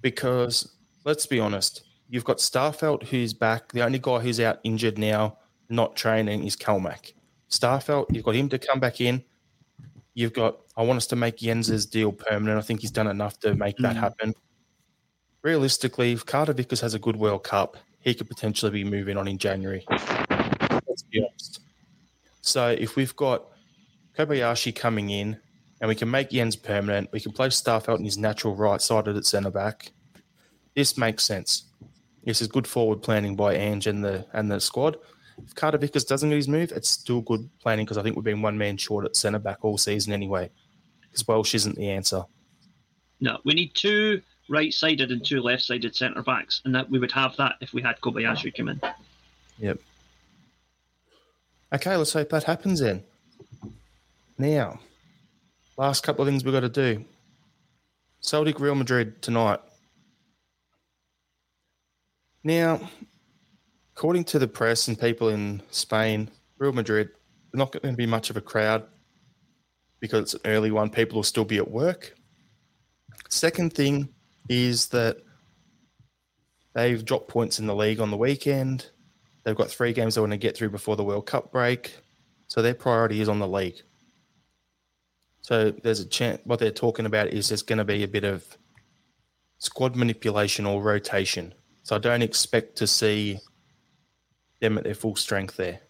because let's be honest, you've got Starfelt who's back. The only guy who's out injured now, not training, is Kalmack. Starfelt, you've got him to come back in. You've got, I want us to make Jenz's deal permanent. I think he's done enough to make that Mhm. happen. Realistically, if Carter Vickers has a good World Cup, he could potentially be moving on in January. Let's be honest. So if we've got Kobayashi coming in, and we can make Jens permanent. We can play Starfelt in his natural right sided at centre back. This makes sense. This is good forward planning by Ange and the and the squad. If Carter Vickers doesn't get his move, it's still good planning because I think we've been one man short at centre back all season anyway. Because Welsh isn't the answer. No, we need two right-sided and two left-sided centre backs, and that we would have that if we had Kobayashi come in. Yep. Okay, let's hope that happens then. Now, last couple of things we've got to do. Celtic Real Madrid tonight. Now, according to the press and people in Spain, Real Madrid, they're not going to be much of a crowd because it's an early one. People will still be at work. Second thing is that they've dropped points in the league on the weekend. They've got three games they want to get through before the World Cup break. So their priority is on the league. So there's a chance what they're talking about is there's going to be a bit of squad manipulation or rotation. So I don't expect to see them at their full strength there.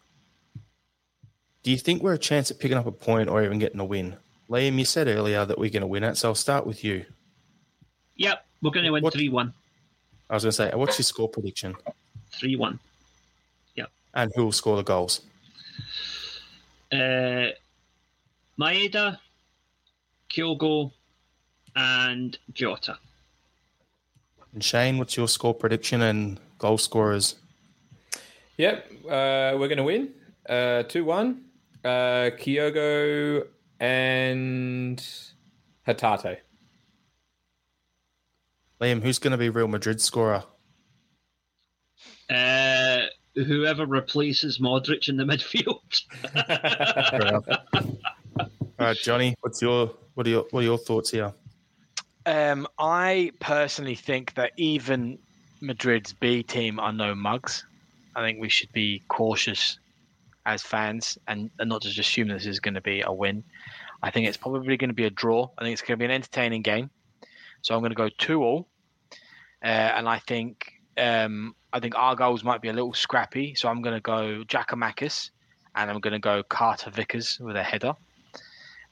Do you think we're a chance at picking up a point or even getting a win? Liam, you said earlier that we're going to win it, so I'll start with you. Yep, we're going to win 3 1. I was going to say, what's your score prediction? 3 1. Yep. And who will score the goals? Uh, Maeda, Kyogo, and Jota. And Shane, what's your score prediction and goal scorers? Yep, uh, we're going to win. Uh, 2 1. Uh, Kyogo and Hatate. Liam, who's going to be Real Madrid scorer? Uh, whoever replaces Modric in the midfield. All right, Johnny, what's your what are your what are your thoughts here? Um, I personally think that even Madrid's B team are no mugs. I think we should be cautious as fans and, and not just assume this is going to be a win. I think it's probably going to be a draw. I think it's going to be an entertaining game. So I'm going to go two all, uh, and I think um, I think our goals might be a little scrappy. So I'm going to go Giakoumakis, and I'm going to go Carter Vickers with a header.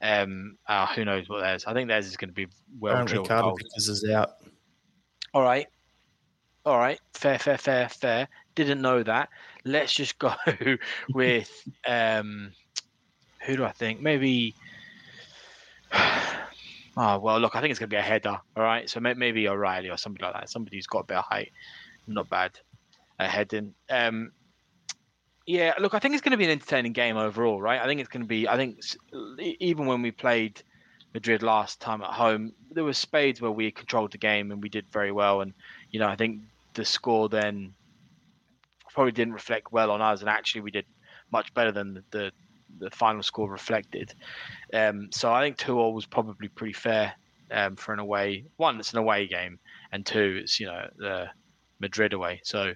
Um, uh, who knows what theirs? I think theirs is going to be well Apparently, drilled. Carter goals. Vickers is out. All right. All right. Fair, fair, fair, fair. Didn't know that. Let's just go with um who do I think? Maybe Oh well look, I think it's gonna be a header, all right. So maybe O'Riley or somebody like that. Somebody who's got a bit of height. Not bad. A heading. Um yeah, look, I think it's going to be an entertaining game overall, right? I think it's going to be. I think even when we played Madrid last time at home, there were spades where we controlled the game and we did very well. And you know, I think the score then probably didn't reflect well on us, and actually we did much better than the the, the final score reflected. Um, so I think two all was probably pretty fair um, for an away. One, it's an away game, and two, it's you know the Madrid away. So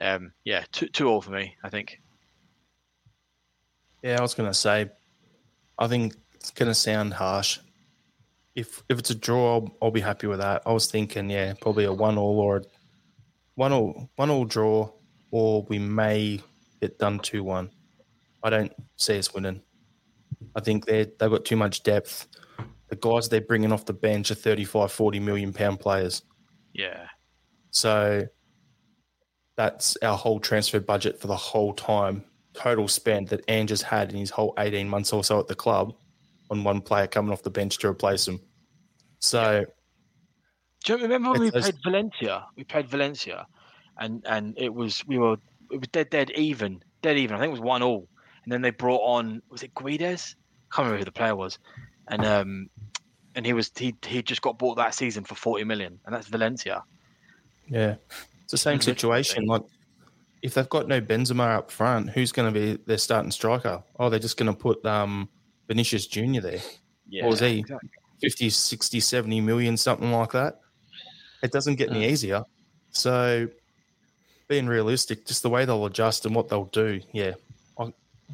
um, yeah, two two all for me. I think. Yeah, I was going to say, I think it's going to sound harsh. If if it's a draw, I'll, I'll be happy with that. I was thinking, yeah, probably a one all or a one all one all draw, or we may get done two one. I don't see us winning. I think they they've got too much depth. The guys they're bringing off the bench are 35, 40 million pound players. Yeah. So That's our whole transfer budget for the whole time, total spend that Ange had in his whole 18 months or so at the club on one player coming off the bench to replace him. So, Do you remember when we It's- played Valencia? We played Valencia, and and it was we were it was dead dead even dead even. I think it was one all, and then they brought on was it Guides? I Can't remember who the player was, and um and he was he he just got bought that season for forty million, and that's Valencia. yeah, it's the same situation. Like, if they've got no Benzema up front, who's going to be their starting striker? Oh, they're just going to put um, Vinicius Junior there. Yeah, What was he? exactly. 50, 60, 70 million, something like that. It doesn't get any easier. So, being realistic, just the way they'll adjust and what they'll do, yeah. I,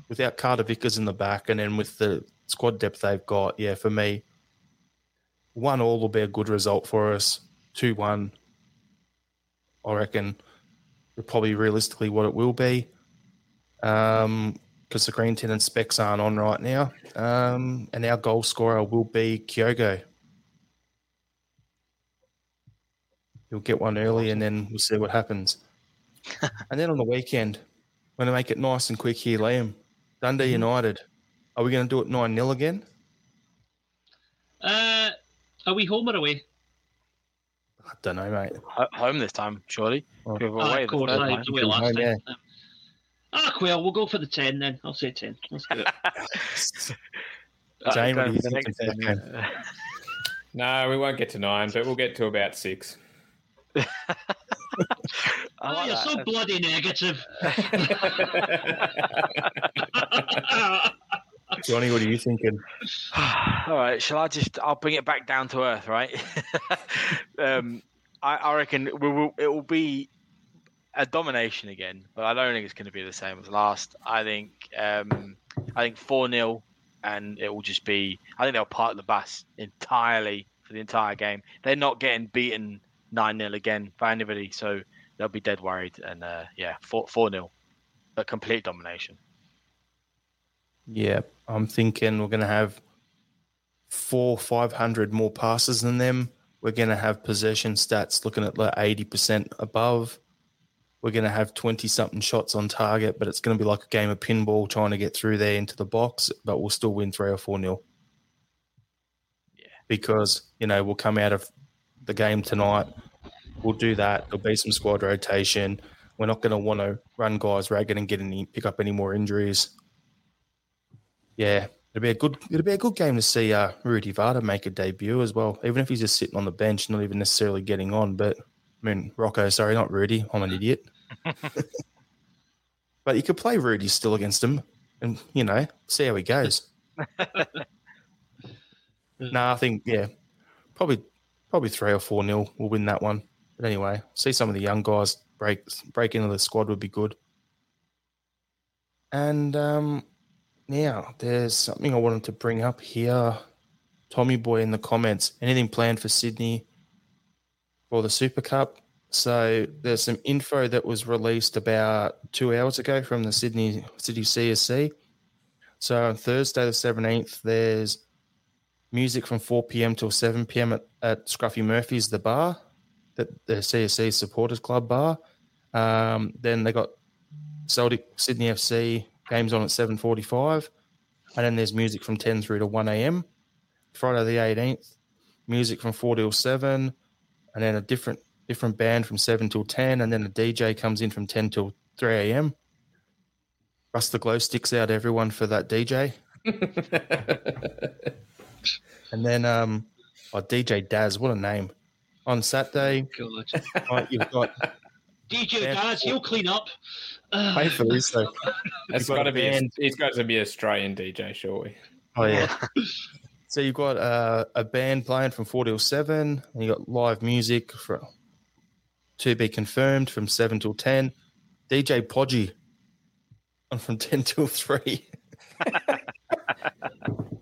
without Carter Vickers in the back and then with the squad depth they've got, yeah, for me, one all will be a good result for us. 2 1, I reckon, is probably realistically what it will be. Um, because the Green Tin and specs aren't on right now. Um, and our goal scorer will be Kyogo. He'll get one early and then we'll see what happens. and then on the weekend, we're going to make it nice and quick here, Liam. Dundee United. Are we going to do it 9 0 again? Uh, are we home or away? I don't know, mate. Ho- Home this time, surely. Oh. We were Ah, away of the course, third aye, time. away last Home, time. yeah. Ah, well, we'll go for the 10 then. I'll say 10. Let's do it. Jane, what do you the think next of that then, yeah. No, we won't get to nine, but we'll get to about six. Oh, like you're that. so bloody negative. Johnny, what are you thinking? All right, shall I just? I'll bring it back down to earth, right? um, I, I reckon we will. It will be a domination again, but I don't think it's going to be the same as last. I think. Um, I think four 0 and it will just be. I think they'll park the bus entirely for the entire game. They're not getting beaten nine 0 again by anybody, so they'll be dead worried. And uh, yeah, four four 0 but complete domination. Yeah, I'm thinking we're going to have four, 500 more passes than them. We're going to have possession stats looking at like 80% above. We're going to have 20 something shots on target, but it's going to be like a game of pinball trying to get through there into the box, but we'll still win three or four nil. Yeah. Because, you know, we'll come out of the game tonight. We'll do that. There'll be some squad rotation. We're not going to want to run guys ragged and get any pick up any more injuries yeah, it'd be a good it'll be a good game to see uh, Rudy Vata make a debut as well. Even if he's just sitting on the bench, not even necessarily getting on. But I mean, Rocco, sorry, not Rudy. I'm an idiot. but you could play Rudy still against him, and you know, see how he goes. no, I think yeah, probably probably three or four nil. We'll win that one. But anyway, see some of the young guys break break into the squad would be good. And um, now, there's something I wanted to bring up here. Tommy Boy in the comments. Anything planned for Sydney for the Super Cup? So there's some info that was released about two hours ago from the Sydney City CSC. So on Thursday the 17th, there's music from 4 p.m. till 7 p.m. at, at Scruffy Murphy's, the bar, that the CSC Supporters Club bar. Um, then they got Celtic Sydney FC games on at 7.45 and then there's music from 10 through to 1 a.m friday the 18th music from 4 till 7 and then a different different band from 7 till 10 and then a dj comes in from 10 till 3 a.m rust the glow sticks out everyone for that dj and then um oh, dj daz what a name. On saturday oh, you've got DJ Yeah. Daz, he'll clean up. pay for this though It's You've got got to be. band. It's got to be Australian DJ, surely. Oh yeah. so you've got uh, a band playing from four till seven, and you got live music for to be confirmed from seven till ten. DJ Podgy on from ten till three.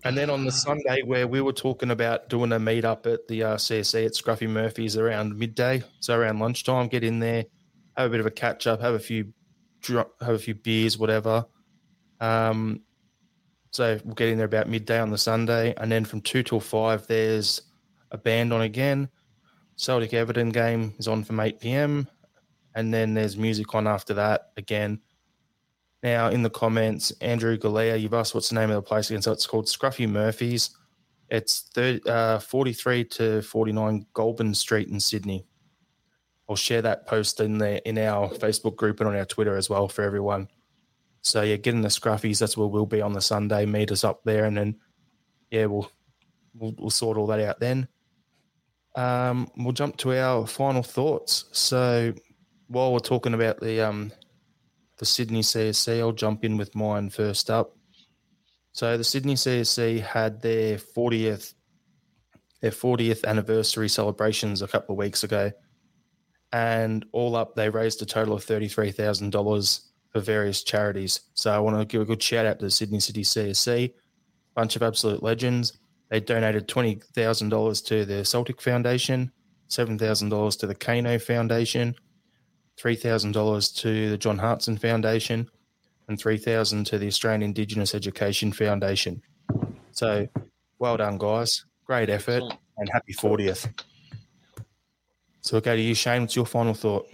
and then on the Sunday, where we were talking about doing a meetup at the uh, CSC at Scruffy Murphy's around midday, so around lunchtime, get in there, have a bit of a catch up, have a few, have a few beers, whatever. Um, so we'll get in there about midday on the Sunday, and then from two till five, there's a band on again. Celtic Everton game is on from eight pm, and then there's music on after that again. Now, in the comments, Andrew Galea, you've asked what's the name of the place again. So it's called Scruffy Murphy's. It's 30, uh, 43 to 49 Goulburn Street in Sydney. I'll share that post in there in our Facebook group and on our Twitter as well for everyone. So yeah, getting the scruffies. That's where we'll be on the Sunday. Meet us up there, and then yeah, we'll we'll, we'll sort all that out then. Um, we'll jump to our final thoughts. So while we're talking about the um, the Sydney CSC, I'll jump in with mine first up. So the Sydney CSC had their 40th their 40th anniversary celebrations a couple of weeks ago, and all up they raised a total of thirty three thousand dollars for various charities. So I want to give a good shout out to the Sydney City CSC, bunch of absolute legends. They donated twenty thousand dollars to the Celtic Foundation, seven thousand dollars to the Kano Foundation, three thousand dollars to the John Hartson Foundation, and three thousand to the Australian Indigenous Education Foundation. So, well done, guys! Great effort, and happy fortieth. So, we'll go to you, Shane. What's your final thought?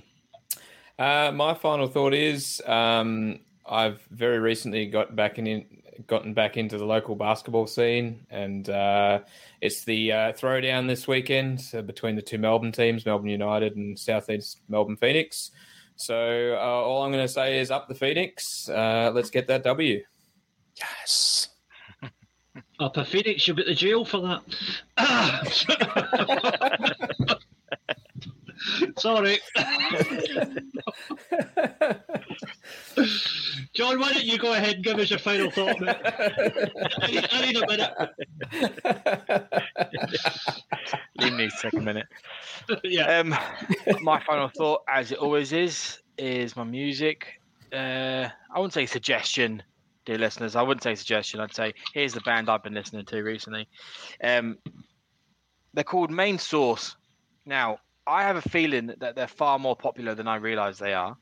Uh, my final thought is um, I've very recently got back in, gotten back into the local basketball scene, and uh, it's the uh, throwdown this weekend uh, between the two Melbourne teams, Melbourne United and Southeast Melbourne Phoenix. So uh, all I'm going to say is up the Phoenix. Uh, let's get that W. Yes. Up a Phoenix, you'll get the jail for that. Sorry. John, why don't you go ahead and give us your final thought, mate? I need, I need a minute. Needs to take a minute. yeah. Um, my final thought, as it always is, is my music. Uh, I wouldn't say suggestion, dear listeners. I wouldn't say suggestion. I'd say here's the band I've been listening to recently. Um, they're called Main Source. Now, I have a feeling that they're far more popular than I realize they are.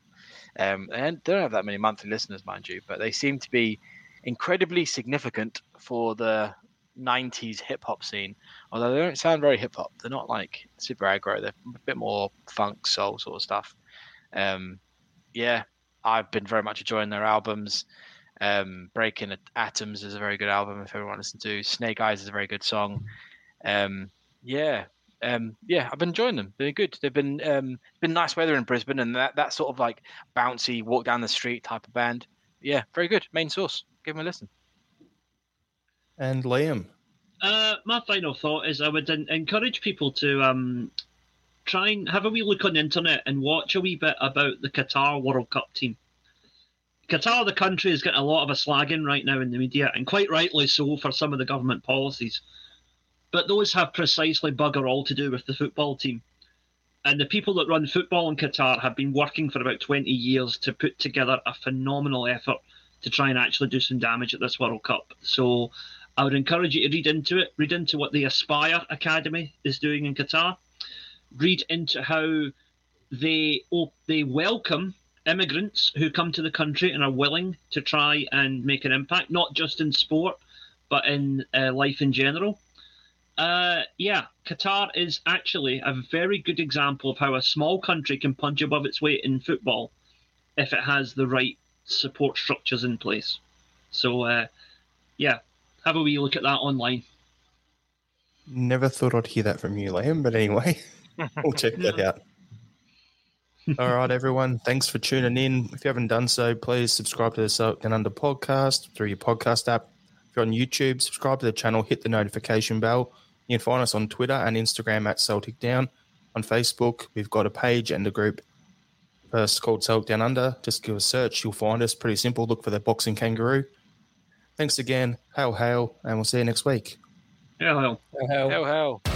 Um, and they don't have that many monthly listeners, mind you, but they seem to be incredibly significant for the 90s hip hop scene. Although they don't sound very hip hop, they're not like super aggro. They're a bit more funk, soul sort of stuff. Um, yeah, I've been very much enjoying their albums. Um, Breaking Atoms is a very good album if everyone listens to. Snake Eyes is a very good song. Um, yeah, um, yeah, I've been enjoying them. They're good. They've been um, been nice weather in Brisbane, and that that sort of like bouncy walk down the street type of band. Yeah, very good. Main source. Give them a listen. And Liam. Uh, my final thought is I would encourage people to um, try and have a wee look on the internet and watch a wee bit about the Qatar World Cup team. Qatar, the country, is getting a lot of a slagging right now in the media, and quite rightly so for some of the government policies but those have precisely bugger all to do with the football team. And the people that run football in Qatar have been working for about 20 years to put together a phenomenal effort to try and actually do some damage at this World Cup. So I would encourage you to read into it, read into what the Aspire Academy is doing in Qatar, read into how they they welcome immigrants who come to the country and are willing to try and make an impact, not just in sport, but in uh, life in general. Uh, yeah, Qatar is actually a very good example of how a small country can punch above its weight in football if it has the right support structures in place. So, uh, yeah, have a wee look at that online. Never thought I'd hear that from you, Liam, but anyway, we'll check that out. All right, everyone. Thanks for tuning in. If you haven't done so, please subscribe to the Celtic Down Under podcast through your podcast app. If you're on YouTube, subscribe to the channel, hit the notification bell you can find us on Twitter and Instagram at Celtic Down. On Facebook, we've got a page and a group first called Celtic Down Under. Just give a search, you'll find us. Pretty simple. Look for the boxing kangaroo. Thanks again. Hail, hail, and we'll see you next week. Hail, hail. Hail, hail. hail.